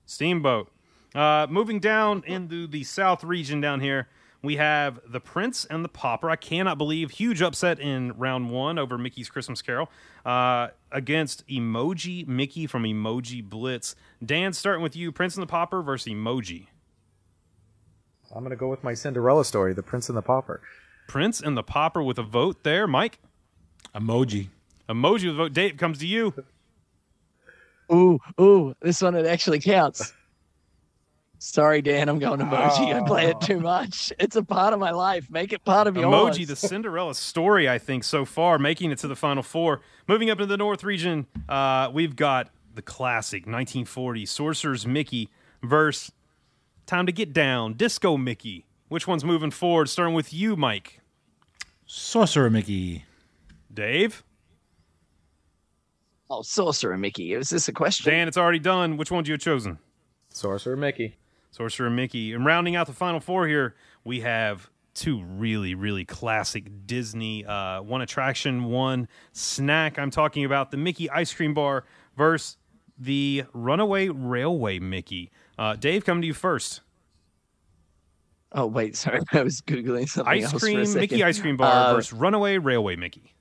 Steamboat. Uh, moving down into the south region down here, we have the Prince and the Pauper. I cannot believe huge upset in round one over Mickey's Christmas Carol uh, against Emoji Mickey from Emoji Blitz. Dan, starting with you, Prince and the Pauper versus Emoji. I'm going to go with my Cinderella story, The Prince and the Pauper. Prince and the Pauper with a vote there. Mike, Emoji. Emoji with vote. Dave comes to you. Ooh, ooh, this one it actually counts. Sorry, Dan, I'm going emoji. I play it too much. It's a part of my life. Make it part of your Emoji, the Cinderella story, I think, so far, making it to the final four. Moving up to the North region, uh, we've got the classic 1940 Sorcerer's Mickey verse Time to Get Down, Disco Mickey. Which one's moving forward? Starting with you, Mike. Sorcerer Mickey. Dave? Oh, Sorcerer Mickey. Is this a question? Dan, it's already done. Which one do you have chosen? Sorcerer Mickey. Sorcerer Mickey. And rounding out the final four here, we have two really, really classic Disney uh, one attraction, one snack. I'm talking about the Mickey ice cream bar versus the Runaway Railway Mickey. Uh, Dave, coming to you first. Oh, wait, sorry. I was Googling something Ice else for a cream second. Mickey ice cream bar Uh, versus Runaway Railway Mickey.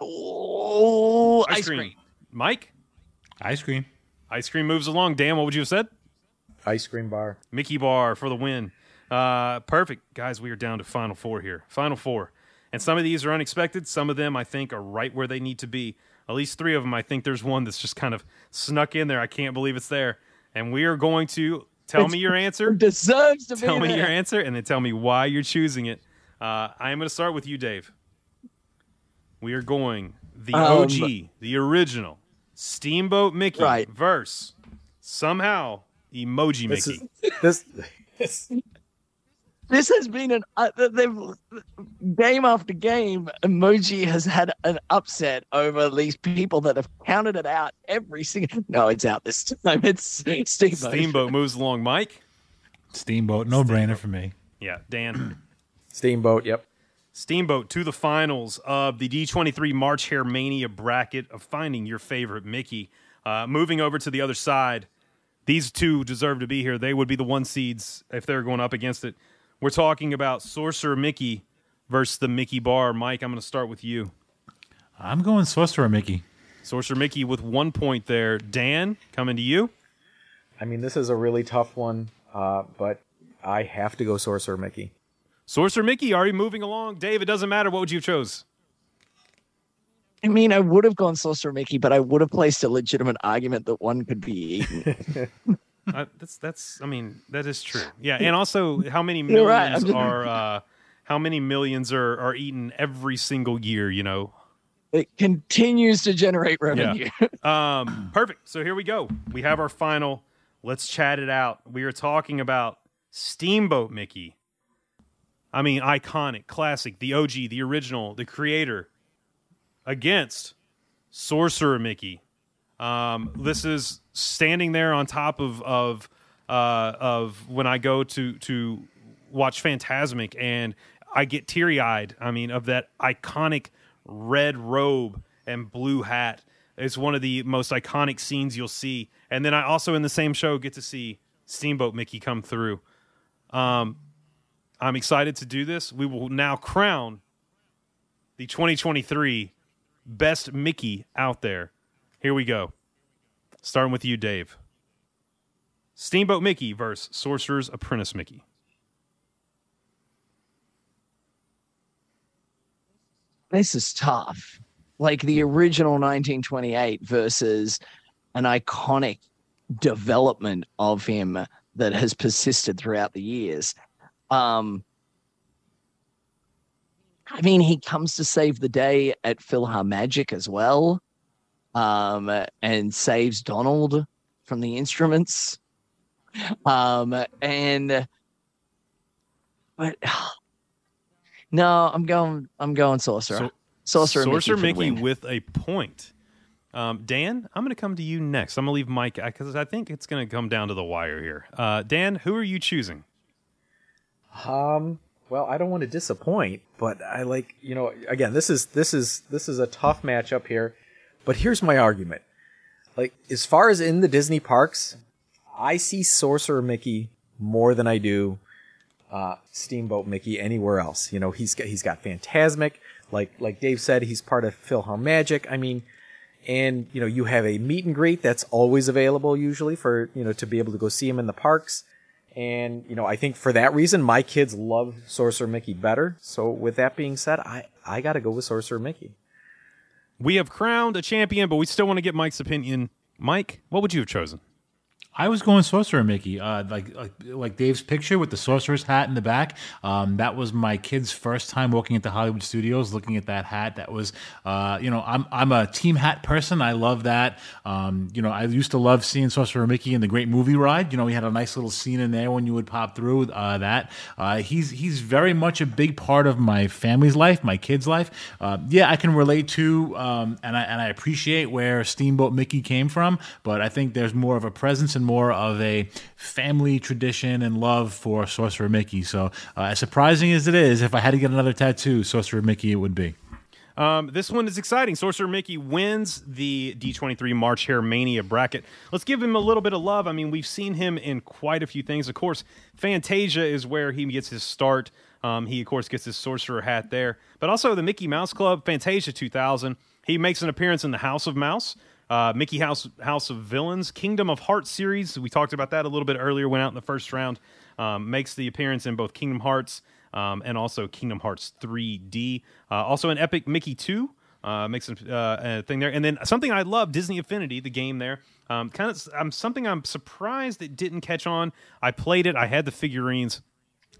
Oh, Ice, ice cream. cream. Mike, Ice cream. ice cream moves along. Dan, what would you have said? Ice cream bar. Mickey Bar for the win. Uh, perfect. Guys, we are down to final four here. Final four. And some of these are unexpected. Some of them I think are right where they need to be. At least three of them. I think there's one that's just kind of snuck in there. I can't believe it's there. And we are going to tell me your answer. Deserves to Tell be me there. your answer and then tell me why you're choosing it. Uh, I am going to start with you, Dave. We are going the Um, OG, the original Steamboat Mickey Right. verse somehow Emoji This Mickey. is this. this This has been an uh, they've game after game. Emoji has had an upset over these people that have counted it out every single. No, it's out this time. It's Steamboat. Steamboat moves along. Mike? Steamboat. No brainer for me. Yeah, Dan. Steamboat. Yep. Steamboat to the finals of the D23 March Hare Mania bracket of finding your favorite Mickey. Uh, moving over to the other side, these two deserve to be here. They would be the one seeds if they're going up against it. We're talking about Sorcerer Mickey versus the Mickey Bar. Mike, I'm going to start with you. I'm going Sorcerer Mickey. Sorcerer Mickey with one point there. Dan, coming to you. I mean, this is a really tough one, uh, but I have to go Sorcerer Mickey. Sorcerer Mickey, are you moving along? Dave, it doesn't matter. What would you have chose? I mean, I would have gone Sorcerer Mickey, but I would have placed a legitimate argument that one could be eaten. uh, that's that's. I mean, that is true. Yeah, and also, how many You're right, millions just- are uh, how many millions are are eaten every single year? You know. it continues to generate revenue. Um, perfect. So here we go. We have our final. Let's chat it out. We are talking about Steamboat Mickey. I mean, iconic, classic, the OG, the original, the creator, against Sorcerer Mickey. Um, this is standing there on top of of uh, of when I go to to watch Phantasmic, and I get teary eyed. I mean, of that iconic red robe and blue hat. It's one of the most iconic scenes you'll see. And then I also in the same show get to see Steamboat Mickey come through. Um, I'm excited to do this. We will now crown the 2023 best Mickey out there. Here we go. Starting with you, Dave. Steamboat Mickey versus Sorcerer's Apprentice Mickey. This is tough. Like the original 1928 versus an iconic development of him that has persisted throughout the years. Um, I mean, he comes to save the day at PhilharMagic as well, um, and saves Donald from the instruments. Um, and but no, I'm going. I'm going sorcerer. So- sorcerer. Sorcerer Mickey, Mickey with a point. Um, Dan, I'm going to come to you next. I'm going to leave Mike because I think it's going to come down to the wire here. Uh, Dan, who are you choosing? Um. Well, I don't want to disappoint, but I like you know. Again, this is this is this is a tough matchup here, but here's my argument. Like as far as in the Disney parks, I see Sorcerer Mickey more than I do uh, Steamboat Mickey anywhere else. You know, he's got he's got Phantasmic, like like Dave said, he's part of Philharmagic. I mean, and you know, you have a meet and greet that's always available usually for you know to be able to go see him in the parks. And you know, I think for that reason, my kids love Sorcerer Mickey better. So with that being said, I I got to go with Sorcerer Mickey. We have crowned a champion, but we still want to get Mike's opinion. Mike, what would you have chosen? I was going sorcerer Mickey, uh, like, like like Dave's picture with the sorcerer's hat in the back. Um, that was my kid's first time walking into Hollywood Studios, looking at that hat. That was, uh, you know, I'm I'm a team hat person. I love that. Um, you know, I used to love seeing Sorcerer Mickey in the Great Movie Ride. You know, we had a nice little scene in there when you would pop through uh, that. Uh, he's he's very much a big part of my family's life, my kids' life. Uh, yeah, I can relate to um, and I and I appreciate where Steamboat Mickey came from, but I think there's more of a presence and more of a family tradition and love for Sorcerer Mickey. So, uh, as surprising as it is, if I had to get another tattoo, Sorcerer Mickey it would be. Um, this one is exciting. Sorcerer Mickey wins the D23 March Hare Mania bracket. Let's give him a little bit of love. I mean, we've seen him in quite a few things. Of course, Fantasia is where he gets his start. Um, he, of course, gets his sorcerer hat there. But also the Mickey Mouse Club, Fantasia 2000. He makes an appearance in the House of Mouse. Uh, Mickey House House of Villains, Kingdom of Hearts series. We talked about that a little bit earlier. Went out in the first round. Um, makes the appearance in both Kingdom Hearts um, and also Kingdom Hearts 3D. Uh, also an Epic Mickey 2. Uh, makes a, uh, a thing there, and then something I love, Disney Infinity, the game there. Um, kind of, I'm something I'm surprised it didn't catch on. I played it. I had the figurines.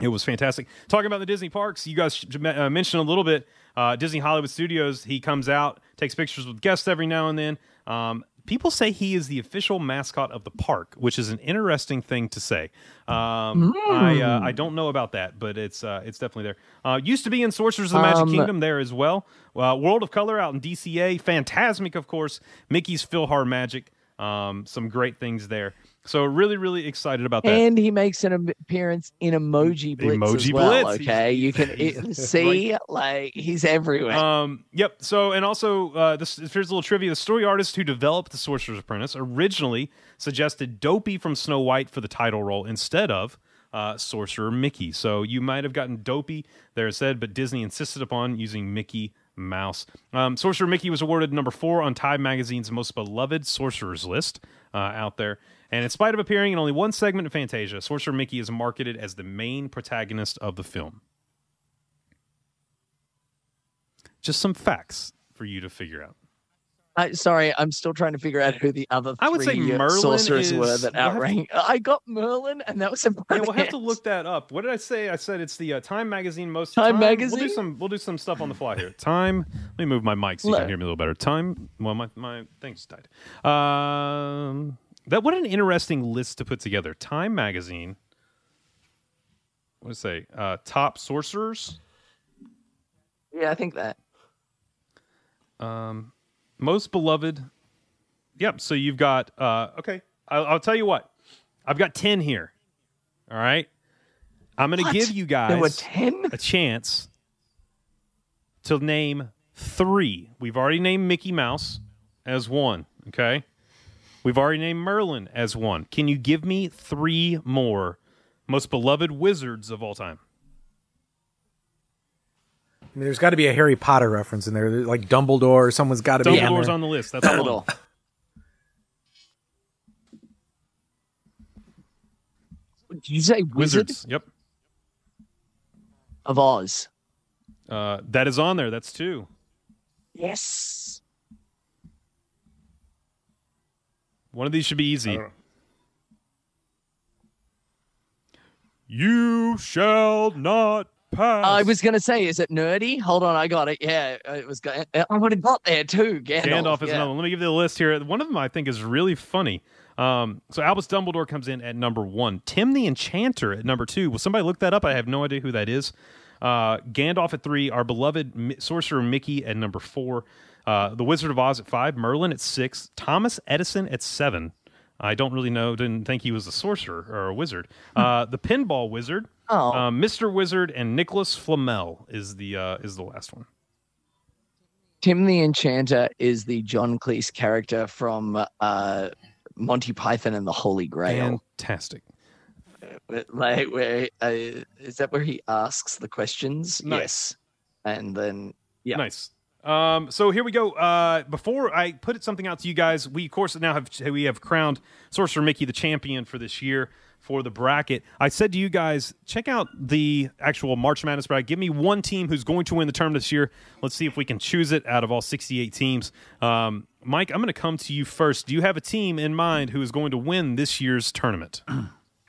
It was fantastic. Talking about the Disney parks, you guys uh, mentioned a little bit. Uh, Disney Hollywood Studios. He comes out, takes pictures with guests every now and then. Um, people say he is the official mascot of the park, which is an interesting thing to say. Um, I uh, I don't know about that, but it's uh, it's definitely there. Uh, used to be in Sorcerers of the Magic Um, Kingdom there as well. Uh, World of Color out in DCA, Phantasmic, of course. Mickey's PhilharMagic. Um, some great things there. So really, really excited about that. And he makes an appearance in Emoji Blitz Emoji as well. Blitz. Okay, you can it, see like he's everywhere. Um, yep. So, and also, uh, this here's a little trivia: the story artist who developed the Sorcerer's Apprentice originally suggested Dopey from Snow White for the title role instead of uh, Sorcerer Mickey. So you might have gotten Dopey there instead, but Disney insisted upon using Mickey Mouse. Um, Sorcerer Mickey was awarded number four on Time Magazine's most beloved sorcerers list uh, out there. And in spite of appearing in only one segment of Fantasia, Sorcerer Mickey is marketed as the main protagonist of the film. Just some facts for you to figure out. I, sorry, I'm still trying to figure out who the other I would say three, Merlin sorcerers is- were that we'll to- outranked. I got Merlin, and that was a Yeah, we'll have to look that up. What did I say? I said it's the uh, Time Magazine most Time We'll do Magazine? some. We'll do some stuff on the fly here. Time. Let me move my mic so you can hear me a little better. Time. Well, my my thing's died. Um, that what an interesting list to put together. Time Magazine. What does it say? Uh, top sorcerers. Yeah, I think that. Um, most beloved. Yep. So you've got. Uh, okay. I'll, I'll tell you what. I've got ten here. All right. I'm going to give you guys There were 10? a chance to name three. We've already named Mickey Mouse as one. Okay. We've already named Merlin as one. Can you give me three more most beloved wizards of all time? I mean, there's got to be a Harry Potter reference in there, like Dumbledore. Someone's got to be. in Dumbledore's there. on the list. That's one. Dumbledore. Did you say Wizard Wizards. Yep. of Oz? Uh, that is on there. That's two. Yes. One of these should be easy. You shall not pass. I was going to say, is it nerdy? Hold on, I got it. Yeah, it was. go- I would have got there too. Gandalf, Gandalf is yeah. another one. Let me give you the list here. One of them I think is really funny. Um, so Albus Dumbledore comes in at number one. Tim the Enchanter at number two. Will somebody look that up? I have no idea who that is. Uh, Gandalf at three. Our beloved Mi- sorcerer Mickey at number four. Uh, the Wizard of Oz at five. Merlin at six. Thomas Edison at seven. I don't really know. Didn't think he was a sorcerer or a wizard. Uh, the Pinball Wizard. Oh. Uh, Mr. Wizard and Nicholas Flamel is the uh, is the last one. Tim the Enchanter is the John Cleese character from uh, Monty Python and the Holy Grail. Fantastic. Like, where uh, is that where he asks the questions? Nice. Yes, and then yeah, Nice. Um, so here we go. Uh, before I put something out to you guys, we of course now have we have crowned Sorcerer Mickey the champion for this year for the bracket. I said to you guys, check out the actual March Madness bracket. Give me one team who's going to win the tournament this year. Let's see if we can choose it out of all 68 teams. Um, Mike, I'm going to come to you first. Do you have a team in mind who is going to win this year's tournament?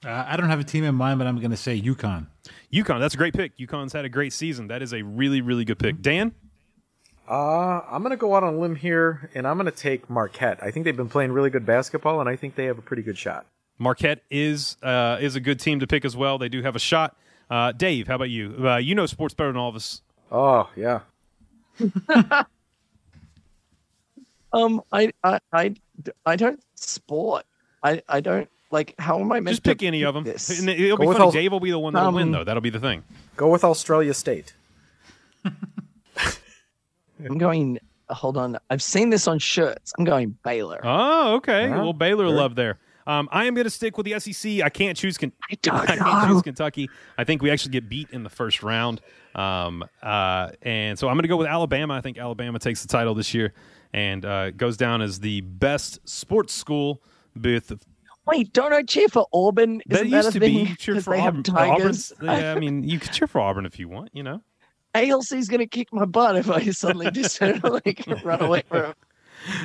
Uh, I don't have a team in mind, but I'm going to say Yukon. UConn. That's a great pick. UConn's had a great season. That is a really, really good pick. Dan? Uh, I'm going to go out on a limb here, and I'm going to take Marquette. I think they've been playing really good basketball, and I think they have a pretty good shot. Marquette is uh, is a good team to pick as well. They do have a shot. Uh, Dave, how about you? Uh, you know sports better than all of us. Oh yeah, um, I, I, I, I don't sport. I, I don't like. How am I meant Just to pick any of them. this? And it'll Go be funny. all- Dave will be the one that'll win, Um, though. That'll be the thing. go with Australia State. I'm going. Hold on. I've seen this on shirts. I'm going Baylor. Oh, okay. Yeah, well, Baylor sure. love there. Um, I am going to stick with the SEC. I can't choose. Con- I don't can't choose Kentucky. I think we actually get beat in the first round. Um, uh, and so I'm going to go with Alabama. I think Alabama takes the title this year and uh, goes down as the best sports school with Wait, don't I cheer for Auburn? that Isn't used a to be thing? cheered 'Cause for they have Tigers. Yeah, I mean, you could cheer for Auburn if you want. You know. ALC's going to kick my butt if I suddenly just like run away from.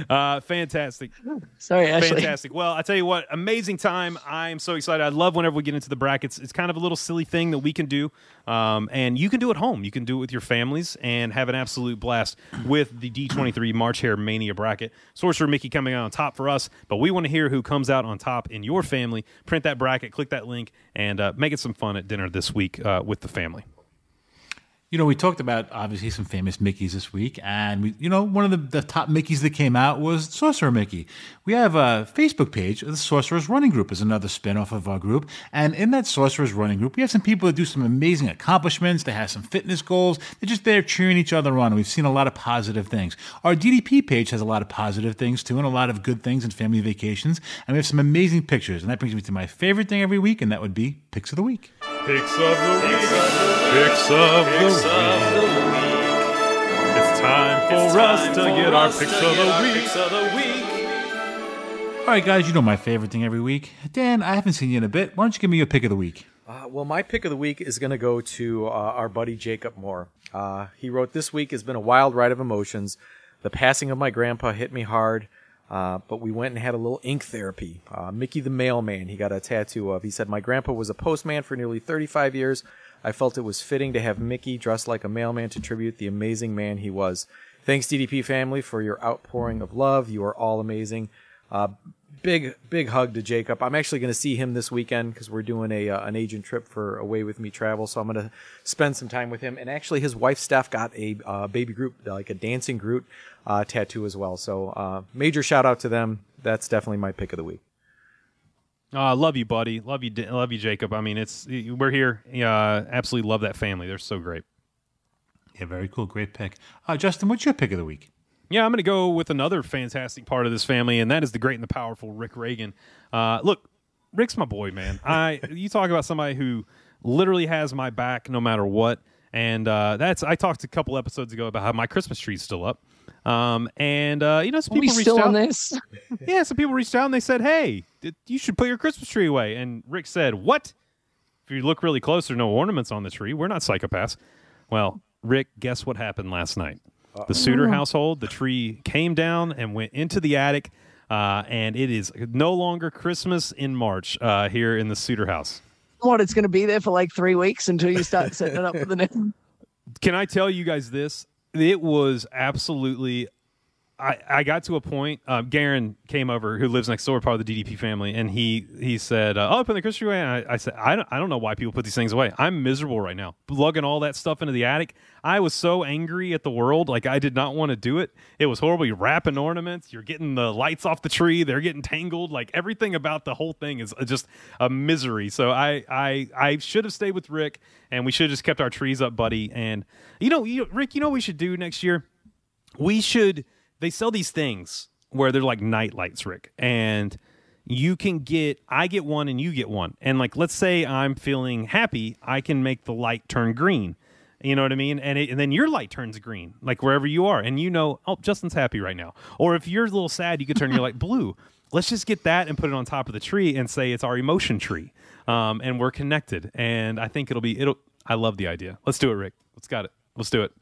Uh, fantastic. Sorry, Ashley. Fantastic. Well, I tell you what, amazing time. I'm so excited. I love whenever we get into the brackets. It's kind of a little silly thing that we can do, um, and you can do at home. You can do it with your families and have an absolute blast with the D23 March Hare Mania bracket. Sorcerer Mickey coming out on top for us, but we want to hear who comes out on top in your family. Print that bracket, click that link, and uh, make it some fun at dinner this week uh, with the family. You know, we talked about obviously some famous Mickeys this week, and we, you know, one of the, the top Mickeys that came out was Sorcerer Mickey. We have a Facebook page, the Sorcerer's Running Group is another spin-off of our group, and in that Sorcerer's Running Group, we have some people that do some amazing accomplishments. They have some fitness goals. They're just there cheering each other on. We've seen a lot of positive things. Our DDP page has a lot of positive things too, and a lot of good things and family vacations, and we have some amazing pictures. And that brings me to my favorite thing every week, and that would be Picks of the Week. Picks of the week. Picks of the week. It's time for us to get our picks of the week. All right, guys, you know my favorite thing every week. Dan, I haven't seen you in a bit. Why don't you give me your pick of the week? Uh, well, my pick of the week is going to go to uh, our buddy Jacob Moore. Uh, he wrote, This week has been a wild ride of emotions. The passing of my grandpa hit me hard, uh, but we went and had a little ink therapy. Uh, Mickey the mailman, he got a tattoo of. He said, My grandpa was a postman for nearly 35 years. I felt it was fitting to have Mickey dressed like a mailman to tribute the amazing man he was. Thanks, DDP family, for your outpouring of love. You are all amazing. Uh, big big hug to Jacob. I'm actually going to see him this weekend because we're doing a uh, an agent trip for Away with Me travel. So I'm going to spend some time with him. And actually, his wife Steph got a uh, baby Groot, like a dancing Groot uh, tattoo as well. So uh, major shout out to them. That's definitely my pick of the week. Uh, love you, buddy. Love you, love you, Jacob. I mean, it's we're here. Uh, absolutely love that family. They're so great. Yeah, very cool. Great pick. Uh, Justin, what's your pick of the week? Yeah, I'm going to go with another fantastic part of this family, and that is the great and the powerful Rick Reagan. Uh, look, Rick's my boy, man. I you talk about somebody who literally has my back no matter what, and uh, that's I talked a couple episodes ago about how my Christmas tree's still up. Um, and uh, you know, some Are we people reached still out. on this? yeah, some people reached out and they said, "Hey, you should put your Christmas tree away." And Rick said, "What? If you look really close, there are no ornaments on the tree. We're not psychopaths." Well, Rick, guess what happened last night? The Suter household, the tree came down and went into the attic, uh, and it is no longer Christmas in March uh, here in the Suter house. What? It's going to be there for like three weeks until you start setting it up for the next. Can I tell you guys this? It was absolutely. I, I got to a point. Uh, Garen came over, who lives next door, part of the DDP family, and he he said, uh, "Oh, put the Christmas away." And I, I said, I don't, "I don't know why people put these things away. I'm miserable right now, lugging all that stuff into the attic. I was so angry at the world, like I did not want to do it. It was horrible. You're wrapping ornaments, you're getting the lights off the tree, they're getting tangled. Like everything about the whole thing is just a misery. So I I I should have stayed with Rick, and we should have just kept our trees up, buddy. And you know, you, Rick, you know what we should do next year? we should they sell these things where they're like night lights rick and you can get i get one and you get one. And like let's say i'm feeling happy i can make the light turn green. You know what i mean? And, it, and then your light turns green like wherever you are. And you know oh justin's happy right now. Or if you're a little sad you could turn your light blue. Let's just get that and put it on top of the tree and say it's our emotion tree um, and we're connected. And i think it'll be it'll i love the idea. Let's do it rick. Let's got it. Let's do it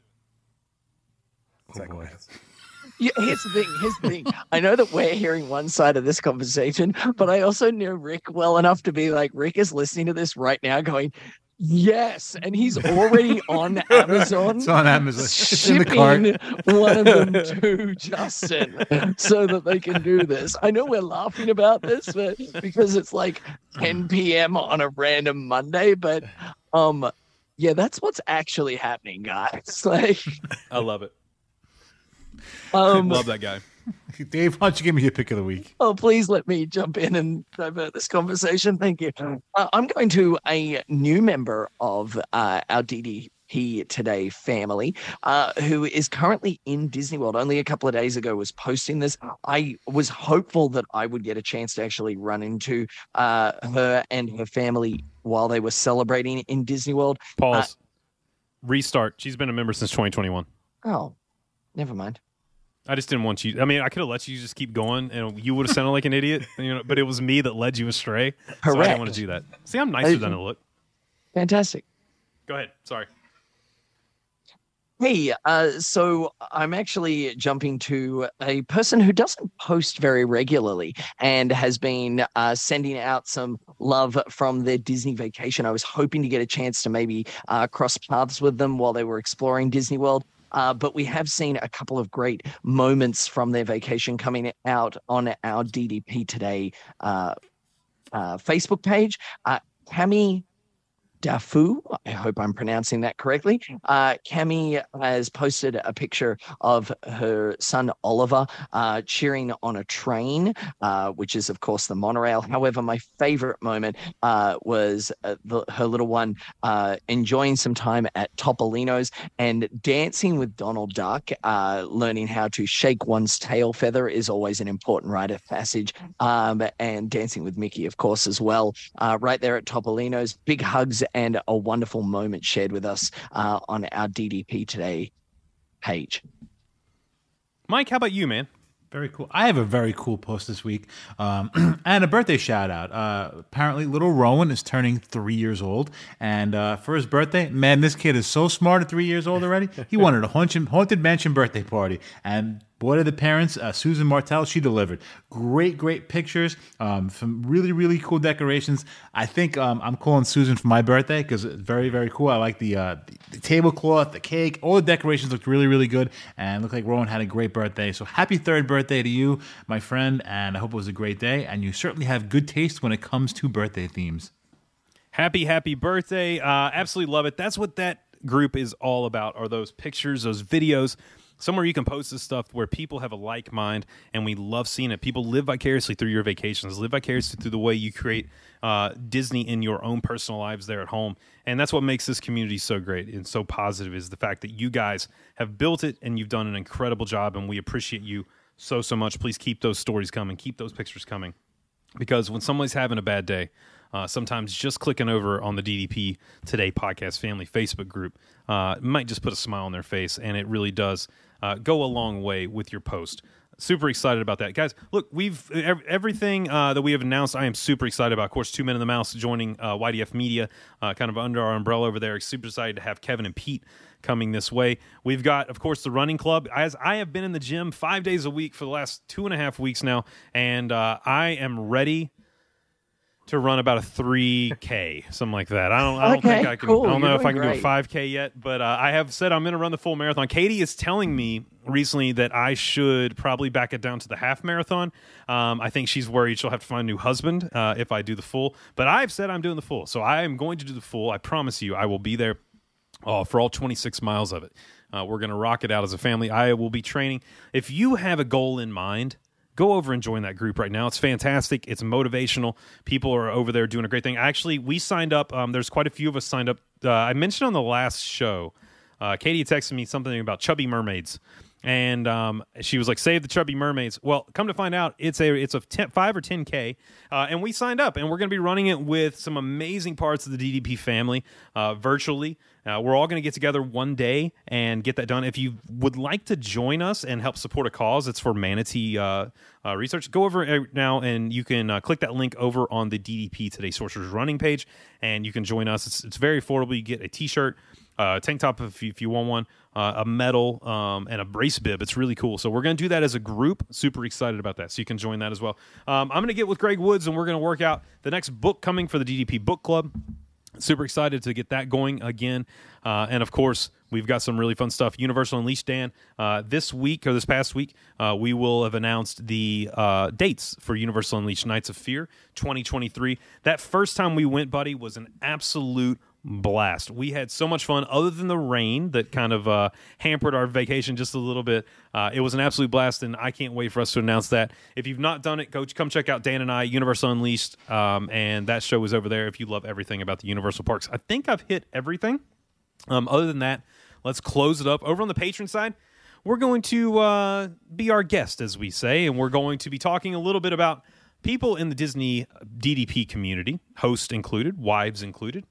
Yeah, here's the thing. Here's the thing. I know that we're hearing one side of this conversation, but I also know Rick well enough to be like, Rick is listening to this right now, going, "Yes," and he's already on Amazon. It's on Amazon. It's in the cart. shipping one of them to Justin so that they can do this. I know we're laughing about this, but because it's like 10 p.m. on a random Monday, but um, yeah, that's what's actually happening, guys. Like, i love it um, love that guy Dave, why don't you give me your pick of the week? Oh, please let me jump in and divert this conversation. Thank you. Uh, I'm going to a new member of uh, our DDP Today family uh, who is currently in Disney World. Only a couple of days ago was posting this. I was hopeful that I would get a chance to actually run into uh, her and her family while they were celebrating in Disney World. Pause. Restart. She's been a member since 2021. Oh, never mind. I just didn't want you. I mean, I could have let you just keep going, and you would have sounded like an idiot. You know, but it was me that led you astray. So I didn't want to do that. See, I'm nicer than I look. Fantastic. Go ahead. Sorry. Hey, uh, so I'm actually jumping to a person who doesn't post very regularly and has been uh, sending out some love from their Disney vacation. I was hoping to get a chance to maybe uh, cross paths with them while they were exploring Disney World. Uh, but we have seen a couple of great moments from their vacation coming out on our DDP Today uh, uh, Facebook page. Uh, Cami Dafu, I hope I'm pronouncing that correctly. Uh, Cami has posted a picture of her son Oliver uh, cheering on a train, uh, which is, of course, the monorail. However, my favorite moment uh, was uh, the, her little one uh, enjoying some time at Topolino's and dancing with Donald Duck. Uh, learning how to shake one's tail feather is always an important rite of passage. Um, and dancing with Mickey, of course, as well. Uh, right there at Topolino's. Big hugs and a wonderful moment shared with us uh, on our DDP Today page. Mike, how about you, man? Very cool. I have a very cool post this week um, and a birthday shout out. Uh, apparently, little Rowan is turning three years old. And uh, for his birthday, man, this kid is so smart at three years old already. He wanted a haunted, haunted mansion birthday party. And boy, did the parents, uh, Susan Martell, she delivered. Great, great pictures, um, some really, really cool decorations. I think um, I'm calling Susan for my birthday because it's very, very cool. I like the, uh, the, the tablecloth, the cake, all the decorations looked really, really good. And looked like Rowan had a great birthday. So happy third birthday to you, my friend. And I hope it was a great day. And you certainly have good taste when it comes to birthday themes. Happy, happy birthday. Uh, absolutely love it. That's what that group is all about are those pictures, those videos, somewhere you can post this stuff where people have a like mind and we love seeing it. People live vicariously through your vacations, live vicariously through the way you create uh, Disney in your own personal lives there at home. And that's what makes this community so great and so positive is the fact that you guys have built it and you've done an incredible job and we appreciate you so, so much. Please keep those stories coming, keep those pictures coming because when somebody's having a bad day, uh, sometimes just clicking over on the DDP Today Podcast Family Facebook group uh, might just put a smile on their face, and it really does uh, go a long way with your post. Super excited about that, guys. Look, we've ev- everything uh, that we have announced. I am super excited about. Of course, Two Men in the Mouse joining uh, YDF Media, uh, kind of under our umbrella over there. Super excited to have Kevin and Pete coming this way. We've got, of course, the running club. As I have been in the gym five days a week for the last two and a half weeks now, and uh, I am ready to run about a 3k something like that i don't i don't Okay, think i can cool. i don't know You're if i can do a 5k yet but uh, i have said i'm going to run the full marathon katie is telling me recently that i should probably back it down to the half marathon um, i think she's worried she'll have to find a new husband uh, if i do the full but i've said i'm doing the full so i am going to do the full i promise you i will be there uh, for all 26 miles of it. Uh, we're going to rock it out as a family. I will be training. If you have a goal in mind, go over and join that group right now. It's fantastic. It's motivational. People are over there doing a great thing. Actually, we signed up. Um, there's quite a few of us signed up. Uh, I mentioned on the last show, uh, Katie texted me something about chubby mermaids. And um, she was like, "Save the chubby mermaids." Well, come to find out, it's a it's a 10, five or ten k, uh, and we signed up, and we're going to be running it with some amazing parts of the DDP family uh, virtually. Uh, we're all going to get together one day and get that done. If you would like to join us and help support a cause, it's for Manatee uh, uh, Research. Go over now and you can uh, click that link over on the DDP Today Sorcerers running page, and you can join us. It's, it's very affordable. You get a T-shirt, uh, tank top if you, if you want one, uh, a medal, um, and a brace bib. It's really cool. So we're going to do that as a group. Super excited about that. So you can join that as well. Um, I'm going to get with Greg Woods, and we're going to work out the next book coming for the DDP Book Club super excited to get that going again uh, and of course we've got some really fun stuff universal unleashed dan uh, this week or this past week uh, we will have announced the uh, dates for universal unleashed nights of fear 2023 that first time we went buddy was an absolute blast. We had so much fun other than the rain that kind of uh, hampered our vacation just a little bit. Uh, it was an absolute blast and i can't wait for us to announce that. If you've not done it go come check out dan and i universal unleashed um, and that show is over there if you love everything about the universal parks. I think i've hit everything. Um, other than that let's close it up. Over on the patron side we're going to uh, be our guest as we say and we're going to be talking a little bit about people in the disney ddp community host included wives included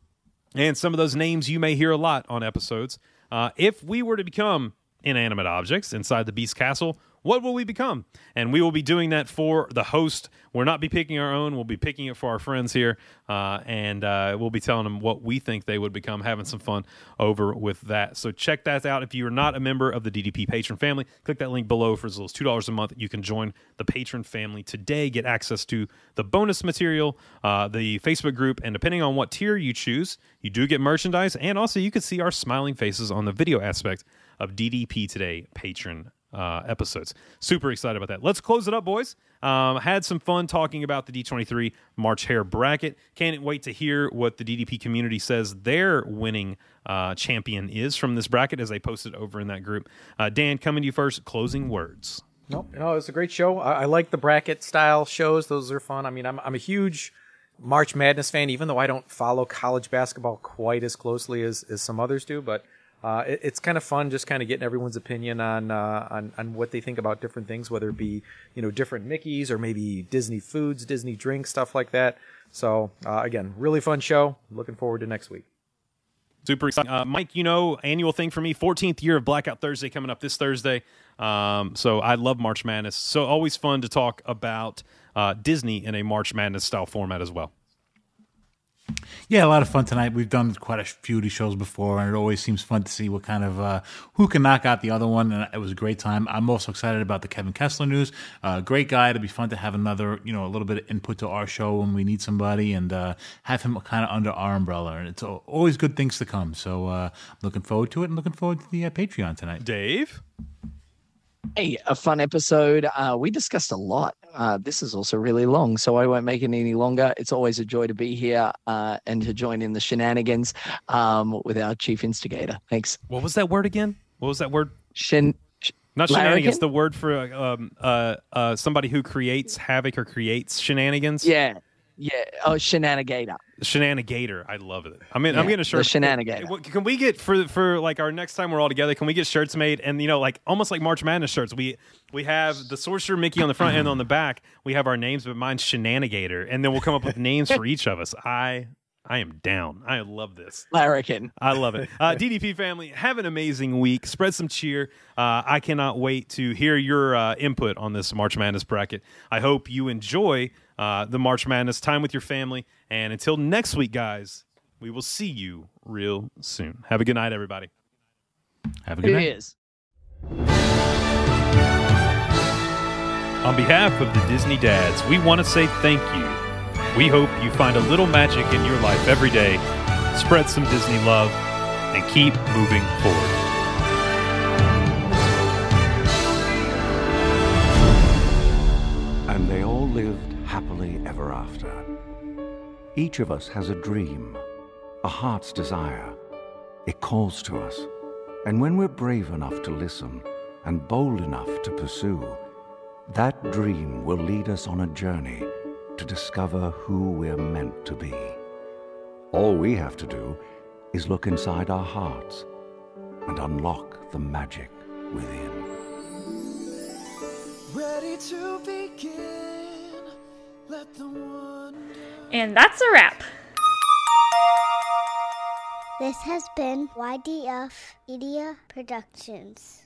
and some of those names you may hear a lot on episodes. Uh, if we were to become inanimate objects inside the Beast Castle, what will we become? And we will be doing that for the host. We'll not be picking our own. We'll be picking it for our friends here, uh, and uh, we'll be telling them what we think they would become. Having some fun over with that. So check that out. If you are not a member of the DDP patron family, click that link below for as little as two dollars a month. You can join the patron family today. Get access to the bonus material, uh, the Facebook group, and depending on what tier you choose, you do get merchandise, and also you can see our smiling faces on the video aspect of DDP Today patron uh, episodes. Super excited about that. Let's close it up, boys. Um, had some fun talking about the D23 March Hare bracket. Can't wait to hear what the DDP community says their winning uh, champion is from this bracket as they posted over in that group. Uh, Dan, coming to you first. Closing words. Nope. No, it was a great show. I, I like the bracket style shows. Those are fun. I mean, I'm I'm a huge March Madness fan, even though I don't follow college basketball quite as closely as, as some others do. But uh, it, it's kind of fun, just kind of getting everyone's opinion on, uh, on on what they think about different things, whether it be you know different Mickey's or maybe Disney foods, Disney drinks, stuff like that. So uh, again, really fun show. Looking forward to next week. Super exciting. Uh, Mike, you know, annual thing for me, 14th year of Blackout Thursday coming up this Thursday. Um, so I love March Madness. So always fun to talk about uh, Disney in a March Madness style format as well. Yeah, a lot of fun tonight. We've done quite a few of these shows before, and it always seems fun to see what kind of uh, who can knock out the other one. And it was a great time. I'm also excited about the Kevin Kessler news. Uh, great guy. It'll be fun to have another, you know, a little bit of input to our show when we need somebody, and uh, have him kind of under our umbrella. And it's always good things to come. So uh, looking forward to it, and looking forward to the uh, Patreon tonight. Dave. Hey, a fun episode. Uh, we discussed a lot. Uh, this is also really long, so I won't make it any longer. It's always a joy to be here uh, and to join in the shenanigans um, with our chief instigator. Thanks. What was that word again? What was that word? Shen. sh- Not shenanigans. larrikin? The word for um, uh, uh, somebody who creates havoc or creates shenanigans. Yeah, yeah. Oh, shenanigator. Shenanigator. I love it. I mean, I'm Yeah, getting a the shirt. shenanigator. What- Can we get for for like our next time we're all together? Can we get shirts made and you know like almost like March Madness shirts? We we have the sorcerer Mickey on the front and on the back we have our names, but mine's Shenanigator, and then we'll come up with names for each of us. I I am down. I love this. Larrikin. I love it. Uh, DDP family, have an amazing week. Spread some cheer. Uh, I cannot wait to hear your uh, input on this March Madness bracket. I hope you enjoy uh, the March Madness time with your family. And until next week, guys, we will see you real soon. Have a good night, everybody. Have a good Who night. is? On behalf of the Disney dads, we want to say thank you. We hope you find a little magic in your life every day, spread some Disney love, and keep moving forward. And they all lived happily ever after. Each of us has a dream, a heart's desire. It calls to us. And when we're brave enough to listen and bold enough to pursue, that dream will lead us on a journey to discover who we're meant to be. All we have to do is look inside our hearts and unlock the magic within. Ready to begin. Let the one. And that's a wrap. This has been YDF Media Productions.